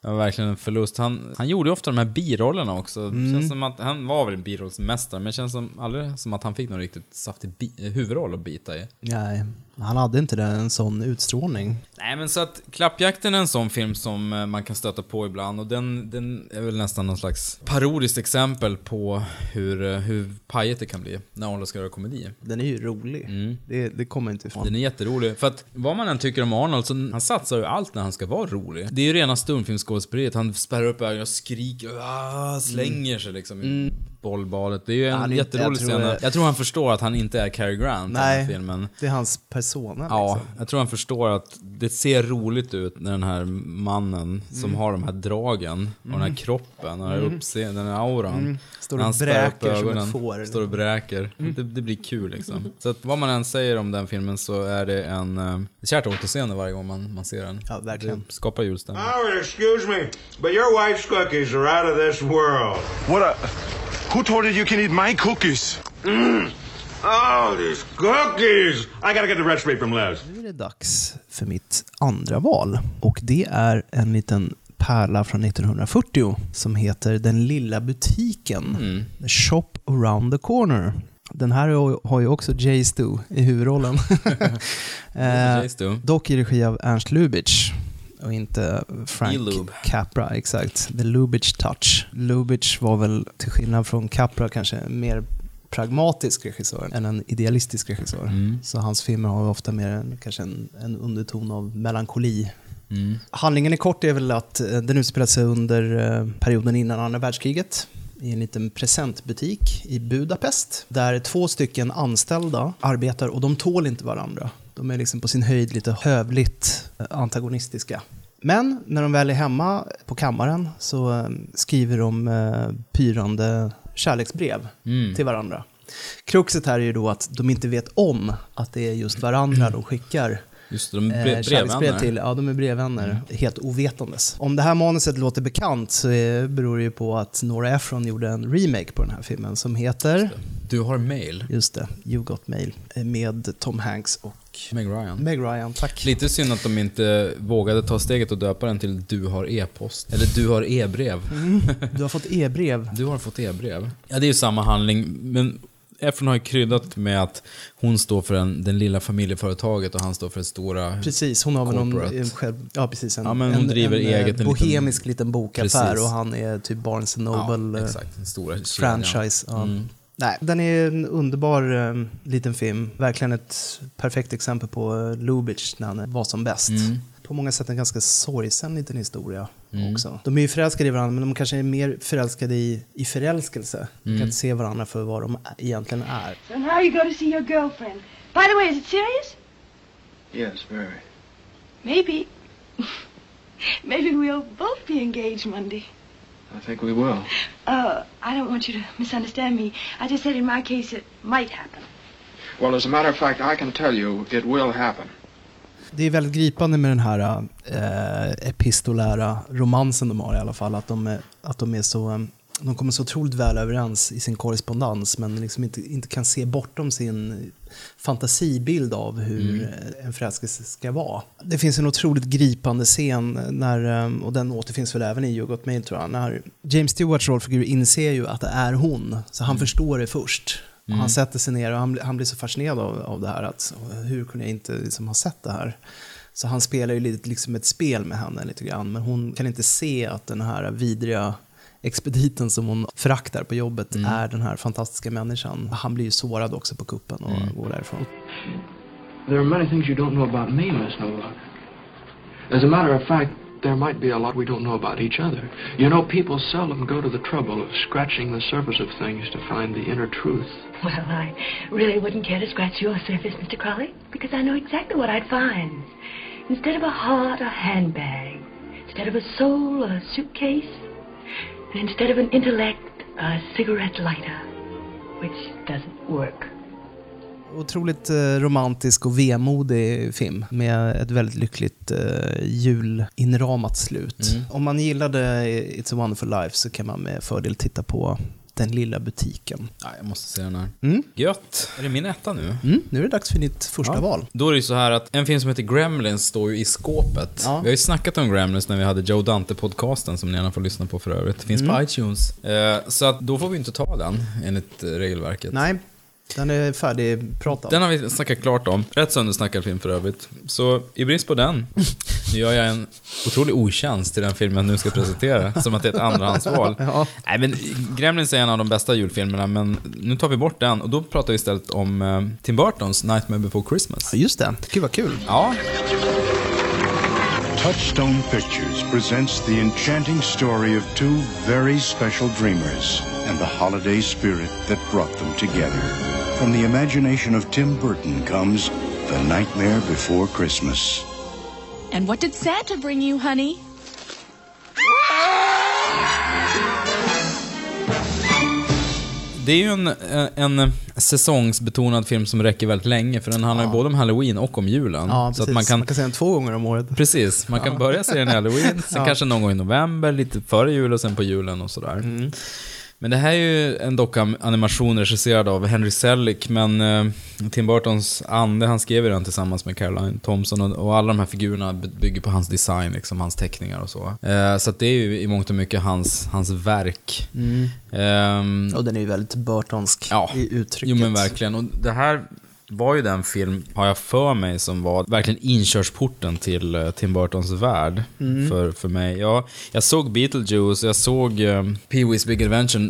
Det var verkligen en förlust. Han, han gjorde ju ofta de här birollerna också. Mm. Känns som att, han var väl en birollsmästare, men det känns som, aldrig som att han fick någon riktigt saftig bi, huvudroll att bita i. Nej, han hade inte det, en sån utstrålning. Nej men så att Klappjakten är en sån film som eh, man kan stöta på ibland och den, den är väl nästan någon slags parodiskt exempel på hur, eh, hur pajigt det kan bli när Arnold ska göra komedi. Den är ju rolig. Det, det kommer inte ifrån. Den är jätterolig. För att vad man än tycker om Arnold, så han satsar ju allt när han ska vara rolig. Det är ju rena stumfilmsskådespeleriet. Han spärrar upp ögonen och skriker ah, slänger sig liksom i bollbadet. Det är ju en Han är inte- jätterolig jag tror scen. det- Jag tror han förstår att han inte är Cary Grant i den här Nej, filmen. det är hans persona Ja, liksom. jag tror han förstår att det ser roligt ut när den här mannen som Mm. har de här dragen och den här Mm. kroppen och den här Mm. uppseendet, den här auran. Mm. Står och bräker som ett ögonen, får. Står och bräker. Mm. Det, det blir kul liksom. Så att vad man än säger om den filmen så är det en eh, ett kärt återseende varje gång man, man ser den. Ja, verkligen. Det skapar julstämning. Howard, excuse me, but your wife's cookies are out of this world. What a... Who told you you can eat my cookies? Mm. Oh, these cookies! I gotta get the recipe from Les. Nu är det dags för mitt andra val. Och det är en liten pärla från 1940 som heter Den lilla butiken. The Shop around the corner. Den här har- har ju också Jay Stu i huvudrollen. Eh, Jay Stu. dock i regi av Ernst Lubitsch och inte Frank E-Lube. Capra, exakt. The Lubitsch touch. Lubitsch var väl, till skillnad från Capra, kanske mer pragmatisk regissör än en idealistisk regissör. Mm. Så hans filmer har ofta mer en, kanske en, en underton av melankoli. Mm. Handlingen i kort är väl att eh, den utspelar sig under eh, perioden innan andra världskriget i en liten presentbutik i Budapest där två stycken anställda arbetar och de tål inte varandra. De är liksom på sin höjd lite hövligt eh, antagonistiska. Men när de väl är hemma på kammaren så eh, skriver de eh, pyrande kärleksbrev Mm. till varandra. Kruxet här är ju då att de inte vet om att det är just varandra de skickar Just det, de är eh, bre- brevvänner. till. Ja, de är brevvänner. Helt ovetandes. Om det här manuset låter bekant så är, beror det ju på att Nora Ephron gjorde en remake på den här filmen som heter Du har mail. Just det, You Got Mail. eh, Med Tom Hanks och Meg Ryan. Meg Ryan, tack. Lite synd att de inte vågade ta steget och döpa den till Du har e-post. Eller Du har e-brev. Du har fått e-brev. Du har fått e-brev. Ja, det är ju samma handling, men Efron har ju kryddat med att hon står för en, den lilla familjeföretaget och han står för det stora Precis, hon har väl någon en själv, ja, precis, en, Ja, men hon en, driver en, eget, eh, en liten- bohemisk liten bokaffär Precis. och han är typ Barnes Noble Ja, eh, exakt. Stora franchise. Ja. Mm. Nej, den är en underbar eh, liten film. Verkligen ett perfekt exempel på uh, Lubitsch när han var som bäst. Mm. På många sätt en ganska sorgsen liten historia Mm. också. De är ju förälskade i varandra, men de kanske är mer förälskade i, i förälskelse. De Mm. kan inte se varandra för vad de egentligen är. So now you go to see your girlfriend. By the way, is it serious? Yes, very. Maybe. Maybe we'll both be engaged Monday. I think we will. Uh, I don't want you to misunderstand me. I just said in my case it might happen. Well, as a matter of fact, I can tell you it will happen. Det är väldigt gripande med den här eh, epistolära romansen de har i alla fall. Att de är, att de är så... eh, De kommer så otroligt väl överens i sin korrespondens men liksom inte, inte kan se bortom sin fantasibild av hur Mm. en förälskelse ska vara. Det finns en otroligt gripande scen, när, eh, och den återfinns väl även i You Got Mail tror jag, när James Stewarts rollfigur inser ju att det är hon, så han förstår det först. Mm. han sätter sig ner och han, blir- han blir så fascinerad av, av det här, att hur kunde jag inte liksom ha sett det här? Så han spelar ju lite liksom ett spel med henne lite grann, men hon kan inte se att den här vidriga expediten som hon föraktar på jobbet Mm. är den här fantastiska människan. Han blir ju sårad också på kuppen och Mm. går därifrån. There are many things you don't know about me, Miss Novak. As a matter of fact, there might be a lot we don't know about each other. You know, people seldom go to the trouble of scratching the surface of things to find the inner truth. Well, I really wouldn't care to scratch your surface, Mr. Crowley, because I know exactly what I'd find. Instead of a heart, a handbag. Instead of a soul, a suitcase. And instead of an intellect, a cigarette lighter, which doesn't work. Otroligt eh, romantisk och vemodig film med ett väldigt lyckligt eh, julinramat slut. Mm. Om man gillade It's a wonderful life så kan man med fördel titta på Den lilla butiken. Ja, jag måste se den här. Mm. Gött. Är det min etta nu? Mm, nu är det dags för ditt första Ja. val. Då är det ju så här att en film som heter Gremlins står ju i skåpet. Ja. Vi har ju snackat om Gremlins när vi hade Joe Dante-podcasten som ni gärna får lyssna på för övrigt. Det finns på Mm. iTunes. Eh, så att då får vi inte ta den enligt eh, regelverket. Nej, den är färdigpratad. Den har vi snackat klart om. Rätt söndersnackad film för övrigt. Så i brist på den, nu gör jag en otrolig otjänst till den filmen jag nu ska presentera, som att det är ett andrahandsval. Ja. Nej, men Gremlins är en av de bästa julfilmerna, men nu tar vi bort den och då pratar vi istället om eh, Tim Burtons Nightmare before Christmas. Just det, gud vad kul. Ja, Touchstone Pictures presents the enchanting story of two very special dreamers and the holiday spirit that brought them together. From the imagination of Tim Burton comes The Nightmare Before Christmas. And what did Santa bring you, honey? Ah! Det är ju en, en säsongsbetonad film som räcker väldigt länge, för den handlar ju både om Halloween och om julen. Ja, så man kan, man kan se den två gånger om året. Precis, man kan Ja. börja se den i Halloween, sen Ja. kanske någon gång i november, lite före jul och sen på julen och sådär. Mm. Men det här är ju en docka-animation regisserad av Henry Selick, men eh, Tim Burtons ande, han skrev ju den tillsammans med Caroline Thompson och, och alla de här figurerna by- bygger på hans design, liksom, hans teckningar och så. Eh, så det är ju i mångt och mycket hans, hans verk. Mm. Ehm, Och den är ju väldigt Burtonsk Ja, i uttrycket. Jo men verkligen. Och det här var ju den film, har jag för mig, som var verkligen inkörsporten till uh, Tim Burtons värld Mm. för, för mig. Jag, jag såg Beetlejuice, jag såg um, Pee-Wee's Big Adventure Ja,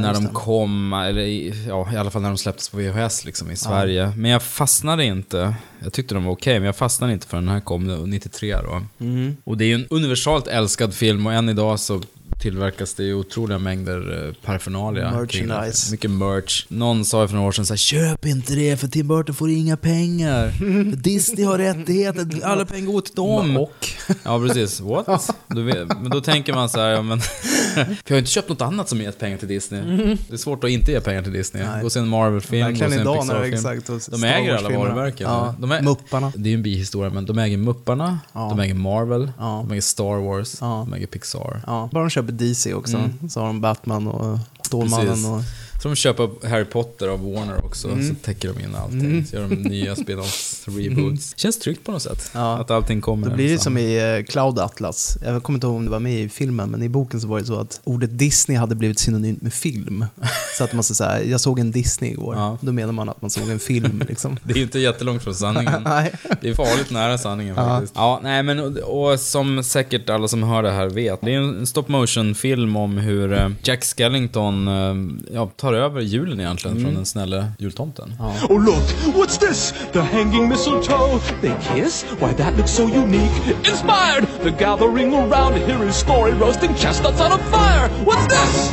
när de kom, eller ja, i alla fall när de släpptes på VHS liksom, i Sverige. Men jag fastnade inte. Jag tyckte de var okej, men jag fastnade inte för den här kom 93 då. Mm. Och det är ju en universalt älskad film och än idag så tillverkas det ju otroliga mängder eh, den. Merchandise. Mycket merch. Någon sa ju för några år sedan så här, köp inte det för Tim Burton får inga pengar. Disney har rättigheter, alla pengar går till dem. Och? Ja, precis. What? Då vet, men då tänker man så här, ja, men... för jag har inte köpt något annat som gett pengar till Disney. Mm. Det är svårt att inte ge pengar till Disney. Nej. Gå och se en Marvel-film, gå och se en Pixar-film. De äger alla varumärken. Ja, De är, Mupparna. Det är ju en bihistoria, men de äger Mupparna, Ja. de äger Marvel, Ja. de äger Star Wars, Ja. de äger Pixar. Ja, bara de köper DC också. Mm. Så har de Batman och Stålmannen Precis. och... Så de köper Harry Potter av Warner också, Mm. så täcker de in allting. Mm. Så gör de nya spin-offs, reboots. Känns tryggt på något sätt. Ja. Att allting kommer. Då blir det som i eh, Cloud Atlas. Jag kommer inte ihåg om det var med i filmen, men i boken så var det så att ordet Disney hade blivit synonymt med film. Så att man så säga, jag såg en Disney igår. Då menar man att man såg en film. Liksom. Det är ju inte jättelångt från sanningen. Nej. Det är farligt nära sanningen Ja. faktiskt. Ja, nej men och, och som säkert alla som hör det här vet, det är en stop motion film om hur eh, Jack Skellington eh, ja, tar över julen egentligen Mm. från den snälla jultomten. Oh, look, what's this? The hanging mistletoe. They kiss? Why, that looks so unique. Inspired! The gathering around to hear his story, roasting chestnuts on a fire. What's this?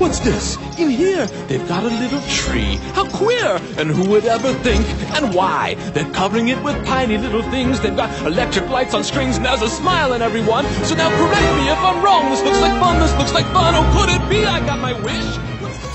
What's this? In here, they've got a little tree. How queer! And who would ever think? And why? They're covering it with tiny little things. They've got electric lights on strings, and there's a smile in everyone. So now correct me if I'm wrong. This looks like fun, this looks like fun. Oh, could it be I got my wish?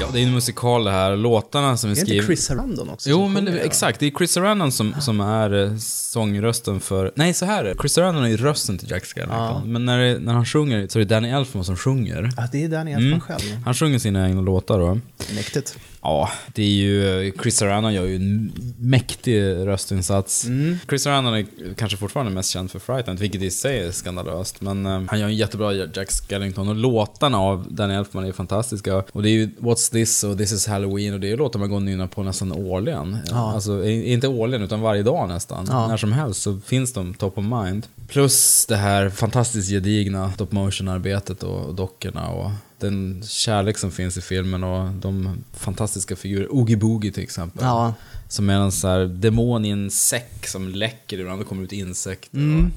Ja, det är en musikal det här. Låtarna som vi Är inte skriver... Chris Sarandon också Jo, men det, exakt. Det är Chris Sarandon som, som är eh, sångrösten för... Nej, så här är det. Chris Sarandon är ju rösten till Jack Skellington. Ja. Men när, det, när han sjunger så är det Danny Elfman som sjunger. Ja, det är Danny Elfman Mm. själv. Han sjunger sina egna låtar då. Mäktigt. Ja, det är ju... Chris Sarandon gör ju en mäktig röstinsats. Mm. Chris Sarandon är kanske fortfarande mest känd för Fright Night, vilket i sig är skandalöst. Men eh, han gör en jättebra Jack Skellington och låtarna av Danny Elfman är fantastiska. Och det är ju What's This och This Is Halloween och det är låtar man går och nynnar på nästan årligen. Ja. Alltså, inte årligen utan varje dag nästan. Ja. När som helst så finns de top of mind. Plus det här fantastiskt gedigna stop motion-arbetet och, och dockorna och den kärlek som finns i filmen och de fantastiska figurer. Oogie Boogie till exempel. Ja. Som är en sån här demon i en säck som läcker ibland och kommer ut insekter. Mm.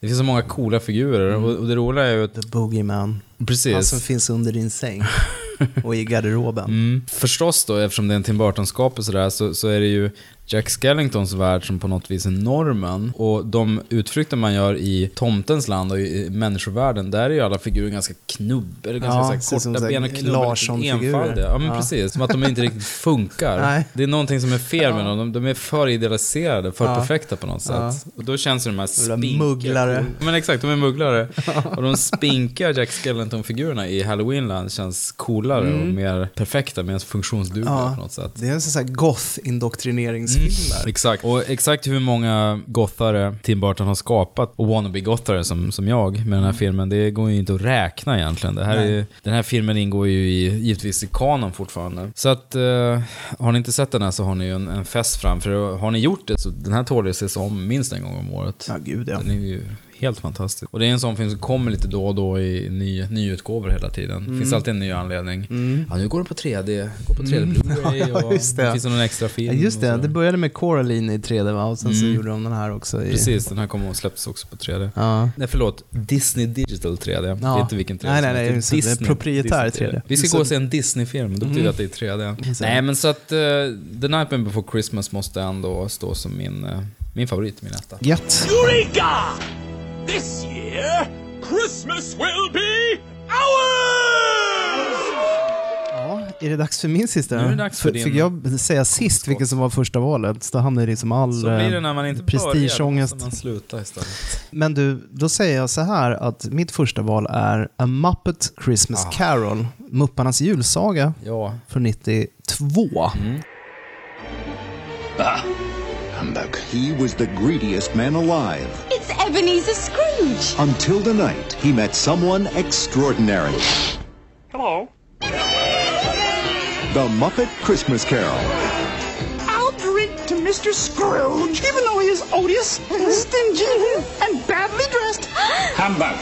Det finns så många coola figurer och, och det roliga är ju att... The Boogeyman. Precis. Han som finns under din säng. Och i garderoben. Mm. Förstås då, eftersom det är en Tim Burton-skapelse så, så är det ju Jack Skellingtons värld som på något vis är normen. Och de utflykter man gör i tomtens land och i människovärlden, där är ju alla figurer ganska knubb, eller ganska Ja, så som korta här ben och Larsson-figurer. enfaldiga. Ja men Ja. precis, som att de inte riktigt funkar. Nej. Det är någonting som är fel med dem, de, de är för idealiserade, för Ja. perfekta på något sätt. Och då känns det de här spinkiga... mugglare. Men exakt, de är mugglare. och de spinkiga Jack Skellington-figurerna i Halloweenland känns coolare och Mm. mer perfekta, mer funktionsdugliga Ja, på något sätt. det är en sån här goth-indoktrineringsfilm där. Exakt. Och exakt hur många gothare Tim Burton har skapat, och wannabe-gothare som, som jag, med den här filmen, det går ju inte att räkna egentligen. Det här är, den här filmen ingår ju i, givetvis i kanon fortfarande. Så att, eh, har ni inte sett den här så har ni ju en, en fest framför. Har ni gjort det så den här tål ju ses om minst en gång om året. Ja, gud ja. Den är ju helt fantastisk. Och det är en sån film som kommer lite då och då i ny, nyutgåvor hela tiden. Mm. finns alltid en ny anledning. Mm. Ja, nu går den på 3D, går på 3D Mm. Blu-ray Ja, och just det. det finns någon extra Ja, film. just det, så. det började med Coraline i 3D va? Och sen så Mm. gjorde de den här också i... Precis, den här kommer och släpptes också på 3D. Ja. Nej, förlåt. Disney Digital 3D. Det är inte vilken 3D Nej, nej, nej, just det. Det är proprietär 3D. Vi ska Just gå och se en Disney-film, då betyder Mm. det att det är 3D. Just det. Nej, men så att uh, The Nightmare Before Christmas måste ändå stå som min, eh, min favorit, min etta. Gött. Eureka! This year, Christmas will be ours! Ja, är det dags för min sista? Nu är det dags för din- Fick jag säga sist vilket som var första valet? Så hamnar det liksom all Så blir det eh, när man inte börjar, då prestigeångest. man sluta istället. Men du, då säger jag så här att mitt första val är A Muppet Christmas Carol, Mupparnas julsaga Ja. från 92. Ah, humbug. He was the greediest man alive It's Ebenezer Scrooge. until the night he met someone extraordinary. Hello. The Muppet Christmas Carol. I'll drink to Mr. Scrooge, even though he is odious, stingy, and badly dressed. Humbug.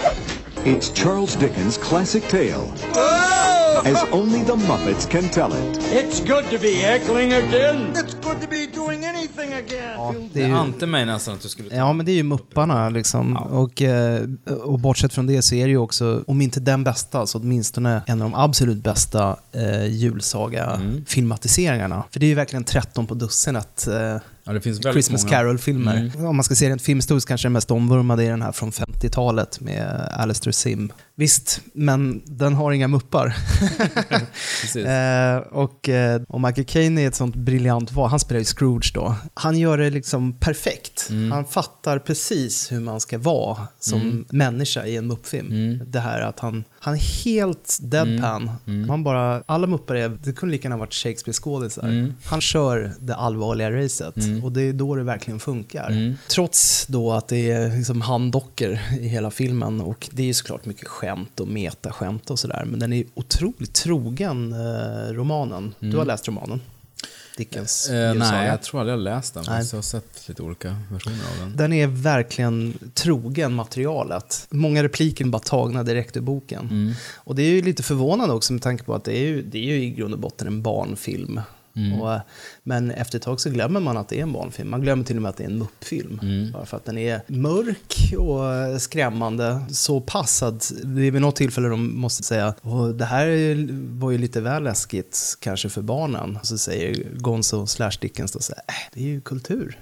It's Charles Dickens' classic tale, oh! as only the Muppets can tell it. It's good to be heckling again. It's good to be doing anything again. Det ju, ante mig nästan att du skulle ta ja, men det är ju Mupparna liksom. Och, eh, och bortsett från det så är det ju också, om inte den bästa, så åtminstone en av de absolut bästa eh, julsaga-filmatiseringarna. För det är ju verkligen 13 på dussinet. Eh, Ja, det finns väldigt Christmas. Carol-filmer. Mm. Om man ska se rent filmhistoriskt kanske den mest omvurmade är den här från 50-talet med Alistair Sim. Visst, men den har inga muppar. Eh, och, eh, och Michael Caine är ett sånt briljant val. Han spelar ju Scrooge då. Han gör det liksom perfekt. Mm. Han fattar precis hur man ska vara som Mm. människa i en muppfilm. Det här att han, han är helt deadpan. Mm. Han bara, alla muppar är, det kunde lika gärna varit Shakespeare-skådisar. Mm. Han kör det allvarliga racet Mm. och det är då det verkligen funkar. Mm. Trots då att det är liksom handdockor i hela filmen och det är såklart mycket skämt och metaskämt och sådär. Men den är otroligt trogen eh, romanen. Du Mm. har läst romanen? Dickens Eh, nej, jag tror aldrig jag läst den. Nej. Jag har sett lite olika versioner av den. Den är verkligen trogen materialet. Många repliker är bara tagna direkt ur boken. Mm. Och det är ju lite förvånande också med tanke på att det är ju, det är ju i grund och botten en barnfilm. Mm. Och, men efter ett tag så glömmer man att det är en barnfilm. Man glömmer till och med att det är en muppfilm. Mm. Bara för att den är mörk och skrämmande. Så pass att det är vid något tillfälle de måste säga och det här var ju lite väl läskigt kanske för barnen. Så säger Gonzo slash Dickens då så här, äh, det är ju kultur.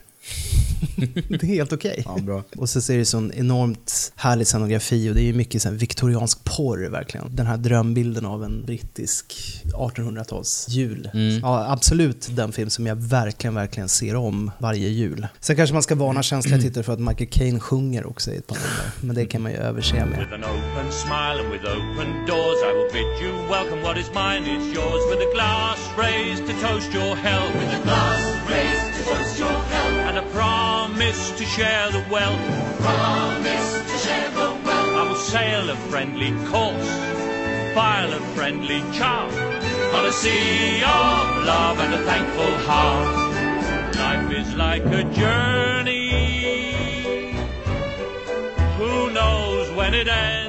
Det är helt okej. Ja, bra. Och så är det sån enormt härlig scenografi och det är ju mycket sån viktoriansk porr verkligen. Den här drömbilden av en brittisk 1800-tals jul. Mm. Ja, absolut den film som jag verkligen, verkligen ser om varje jul. Sen kanske man ska varna känsliga tittare för att Michael Caine sjunger också i ett par nummer. Men det kan man ju överse med. With an open smile and with open doors, I will bid you welcome. What is mine is yours. With a glass raised to toast your health. With a glass raised to toast your health. And a promise to share the wealth. Promise to share the wealth. I will sail a friendly course, file a friendly charm. On a sea of love and a thankful heart. Life is like a journey. Who knows when it ends?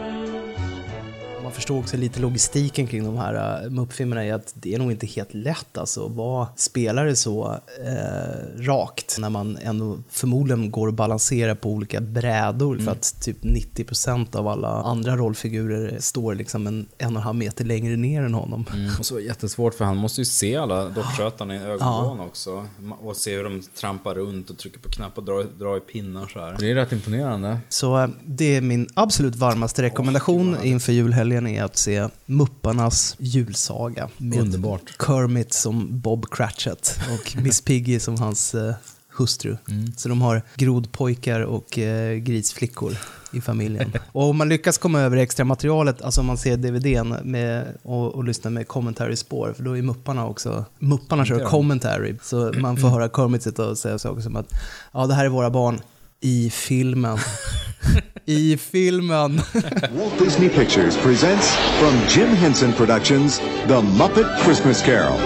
Man förstår också lite logistiken kring de här uh, muppfilmerna i att det är nog inte helt lätt alltså att vara spelare så eh, rakt när man ändå förmodligen går och balanserar på olika brädor för att typ 90% av alla andra rollfigurer står liksom en en och en halv meter längre ner än honom. Mm. Och så jättesvårt för han måste ju se alla dockskötarna i ögonvrån också. Och se hur de trampar runt och trycker på knappar och drar, drar i pinnar så här. Det är rätt imponerande. Så eh, det är min absolut varmaste rekommendation inför julhelgen är att se Mupparnas julsaga. Med Underbart. Kermit som Bob Cratchit och Miss Piggy som hans eh, hustru. Mm. Så de har grodpojkar och eh, grisflickor i familjen. och om man lyckas komma över extra materialet, alltså om man ser DVDn med, och, och lyssnar med commentary-spår, för då är Mupparna också, Mupparna kör commentary, så man får höra Kermit sitta och säga saker som att ja, det här är våra barn i filmen. I filmen. Walt Disney Pictures presents from Jim Henson Productions The Muppet Christmas Carol.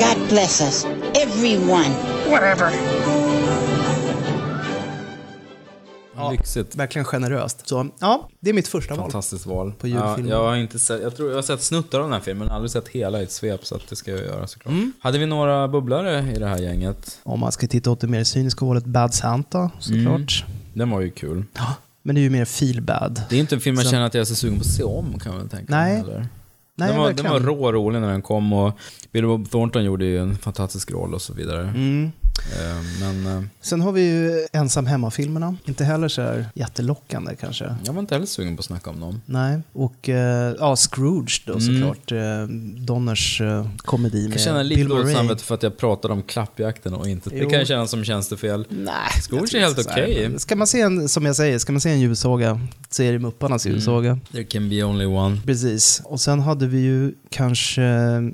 God bless us, everyone. Whatever. Lyxigt. Verkligen generöst. Så ja, det är mitt första val. Fantastiskt val. På ja, jag har inte sett, jag tror jag har sett snuttar av den här filmen, aldrig sett hela i ett svep, så att det ska jag göra såklart. Mm. Hade vi några bubblare i det här gänget? Om man ska titta åt det mer cyniska hållet, Bad Santa såklart. Den var ju kul. Men det är ju mer feel bad. Det är inte en film jag Sen- känner att jag är så sugen på att se om, kan man tänka Nej. mig? Nej, den, var, den var rå rolig när den kom och Billy Bob Thornton gjorde ju en fantastisk roll och så vidare. Mm. Eh, Men eh, Sen har vi ju ensam hemma-filmerna. Inte heller så här jättelockande kanske. jag var inte heller sugen på att snacka om dem. Nej, och eh, ja, Scrooge då Mm. såklart. Eh, Donners komedi Jag med kan känna lite Bill dåligt Murray. samvete för att jag pratade om klappjakten och inte... Det Jo. kan jag känna som tjänstefel. Nej, Scrooge är helt okej. Ska man se en, som jag säger, ska man se en julsaga så är det Mupparnas Mm. julsaga. There can be only one. Precis. Och sen hade vi ju kanske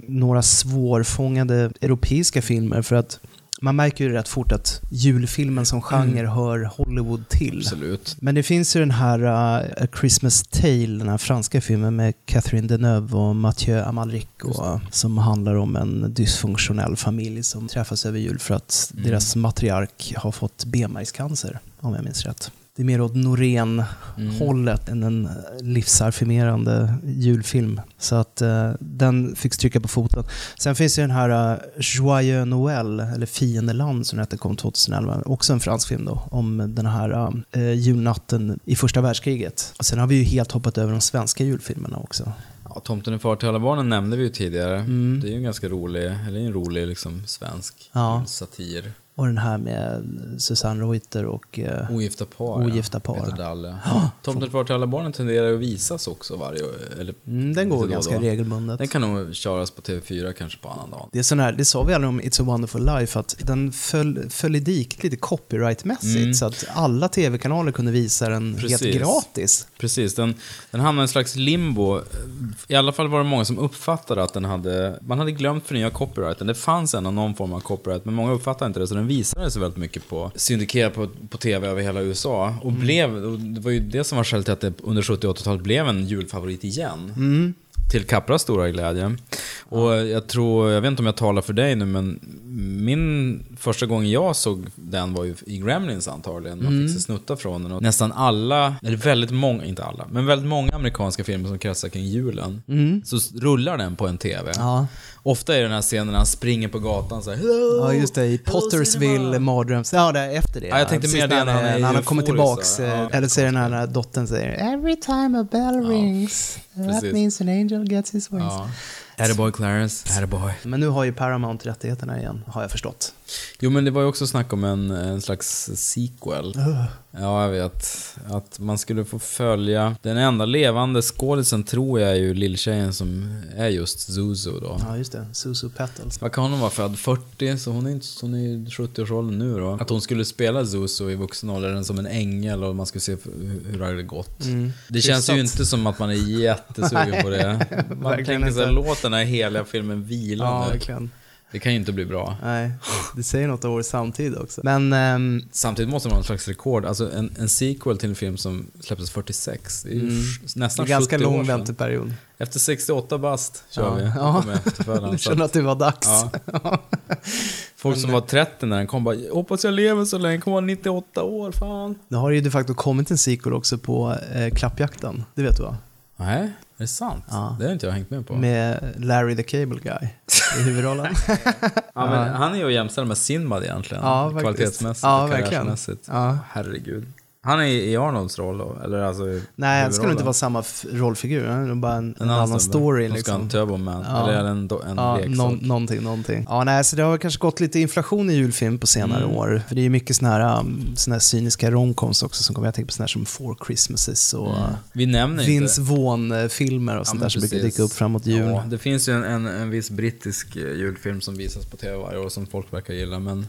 några svårfångade europeiska filmer för att man märker ju rätt fort att julfilmen som genre hör Hollywood till. Mm. Absolut. Men det finns ju den här uh, A Christmas Tale, den här franska filmen med Catherine Deneuve och Mathieu Amalric och, som handlar om en dysfunktionell familj som träffas över jul för att Mm. deras matriark har fått benmärgscancer, om jag minns rätt. Det är mer åt Norén-hållet än en livsarfimerande julfilm. Så att eh, den fick stryka på foten. Sen finns ju den här uh, Joyeux Noël, eller Fiendeland som den kom 2011. Också en fransk film då, om den här uh, julnatten i första världskriget. Och sen har vi ju helt hoppat över de svenska julfilmerna också. Ja, Tomten är far till alla barnen nämnde vi ju tidigare. Mm. Det är ju en ganska rolig, eller en rolig liksom svensk Ja. satir. Och den här med Susanne Reuter och eh, Ogifta par. Ogifta par. Peter Dalle. Tomten far till alla barnen tenderar att visas också varje eller Mm, den går ganska då. regelbundet. Den kan nog köras på TV4 kanske på annan dag. Det, är sån här, det sa vi aldrig om It's a wonderful life, att den föll, föll i diket lite copyrightmässigt. Mm. Så att alla tv-kanaler kunde visa den helt Precis. gratis. Precis, den, den hamnade i en slags limbo. I alla fall var det många som uppfattade att den hade, man hade glömt förnya copyrighten. Det fanns ändå någon form av copyright, men många uppfattade inte det, så den visades väldigt mycket på, syndikerad på, på tv över hela USA. Och blev, och det var ju det som var skälet till att det under 70 och 80-talet blev en julfavorit igen. Mm. Till Capras stora glädje. Och jag tror, jag vet inte om jag talar för dig nu, men min första gång jag såg den var ju i Gremlins antagligen. Man Mm. fick se snuttar från den. Och nästan alla, eller väldigt många, inte alla, men väldigt många amerikanska filmer som kretsar kring julen. Mm. Så rullar den på en TV. Ja. Ofta är det den här scenen när han springer på gatan så här, Hello! Ja, just det. I Pottersville, mardröms... Ja, det är efter det. Ja, jag tänkte mer det när han är när han kommer tillbaks. så här. eh, Ja, eller så är det när, när dottern säger Every time a bell rings, that precis. means an angel gets his wings. Ja. Attaboy Clarence, attaboy. Men nu har ju Paramount rättigheterna igen, har jag förstått. Jo men det var ju också snack om en, en slags sequel. Ugh. Ja, jag vet. Att man skulle få följa... Den enda levande skådisen tror jag är ju lilltjejen som är just Zuzu då. Ja, just det. Susu Petals. Vad kan hon vara född? 40? Så hon är, inte, hon är i 70-årsåldern nu då. Att hon skulle spela Zuzu i vuxen ålder som en ängel och man skulle se hur det hade gått. Mm. Det känns ju Krystat. inte som att man är jättesugen på det. Man tänker inte. låt den här heliga filmen vila Ja, nu. verkligen. Det kan ju inte bli bra. Nej, det säger något av vår samtid också. Men ehm, Samtidigt måste man ha en slags rekord. Alltså en, en sequel till en film som släpptes 46. Det är ju Mm. nästan Det är ganska 70 år lång sedan. vänteperiod. Efter 68 bast kör Ja. vi. Ja. Efterföljaren. Du att- att det var dags. Ja. Folk som var 30 när den kom bara, hoppas jag lever så länge, kommer vara 98 år, fan. Nu har det ju de facto kommit en sequel också på eh, Klappjakten. Det vet du va? Nej, är det sant? Ja. Det har inte jag hängt med på. Med Larry the Cable Guy i huvudrollen. Ja, men han är ju att jämställa med Sinbad egentligen. Ja. Kvalitetsmässigt Ja, och verkligen. karriärsmässigt. Ja. Herregud. Han är i Arnolds roll då? Eller alltså Nej, han skulle inte vara samma rollfigur. Han är bara en, en, annan annan story. De ska Liksom. en Turbo Man. Eller är det en en ja, leksak? någon, någonting, någonting. Ja, nej, så det har kanske gått lite inflation i julfilm på senare Mm. år. För det är ju mycket såna här, um, såna här cyniska romcoms också som kommer. Jag tänker på såna här som Four Christmases och Mm. Vi nämner Vince Vaughn-filmer och sånt men där som brukar dyka upp framåt jul. Ja, det finns ju en, en, en viss brittisk eh, julfilm som visas på tv varje år som folk verkar gilla, men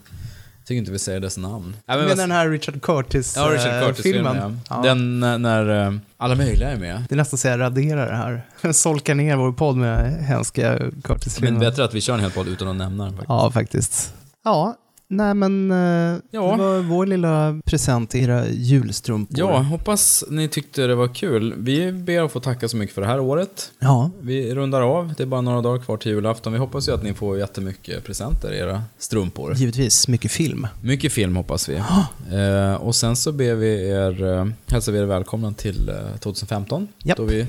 tycker inte vi säger dess namn. Ja, Du men menar den här Richard Curtis Ja, Richard eh, Curtis-filmen. filmen? Ja. Ja. Den när, när eh, alla möjliga är med. Det är nästan så jag raderar det här. Solkar ner vår podd med hemska Men Curtis-filmer. bättre att vi kör en hel podd utan att nämna den faktiskt. Ja, faktiskt. Ja, nej men eh, det var vår lilla present till era julstrumpor. Ja, hoppas ni tyckte det var kul. Vi ber att få tacka så mycket för det här året. Ja. Vi rundar av, det är bara några dagar kvar till julafton. Vi hoppas ju att ni får jättemycket presenter i era strumpor. Givetvis, mycket film. Mycket film hoppas vi. Eh, och sen så ber vi er, eh, hälsar vi er välkomna till eh, 2015. Japp. Då vi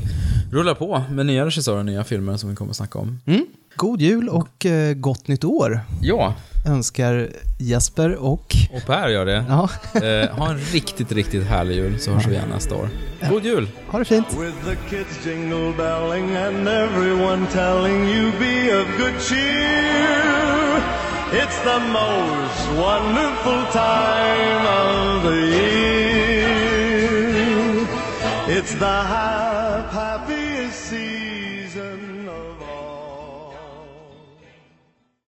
rullar på med nya regissörer och nya filmer som vi kommer att snacka om. Mm. God jul och eh, gott nytt år. Ja. Önskar Jesper och... Och Per gör det. Ja. eh, ha en riktigt, riktigt härlig jul så hörs vi igen nästa år. God jul! Ha det fint. With the kids jingle belling and everyone telling you be of good cheer. It's the most wonderful time of the year. It's the high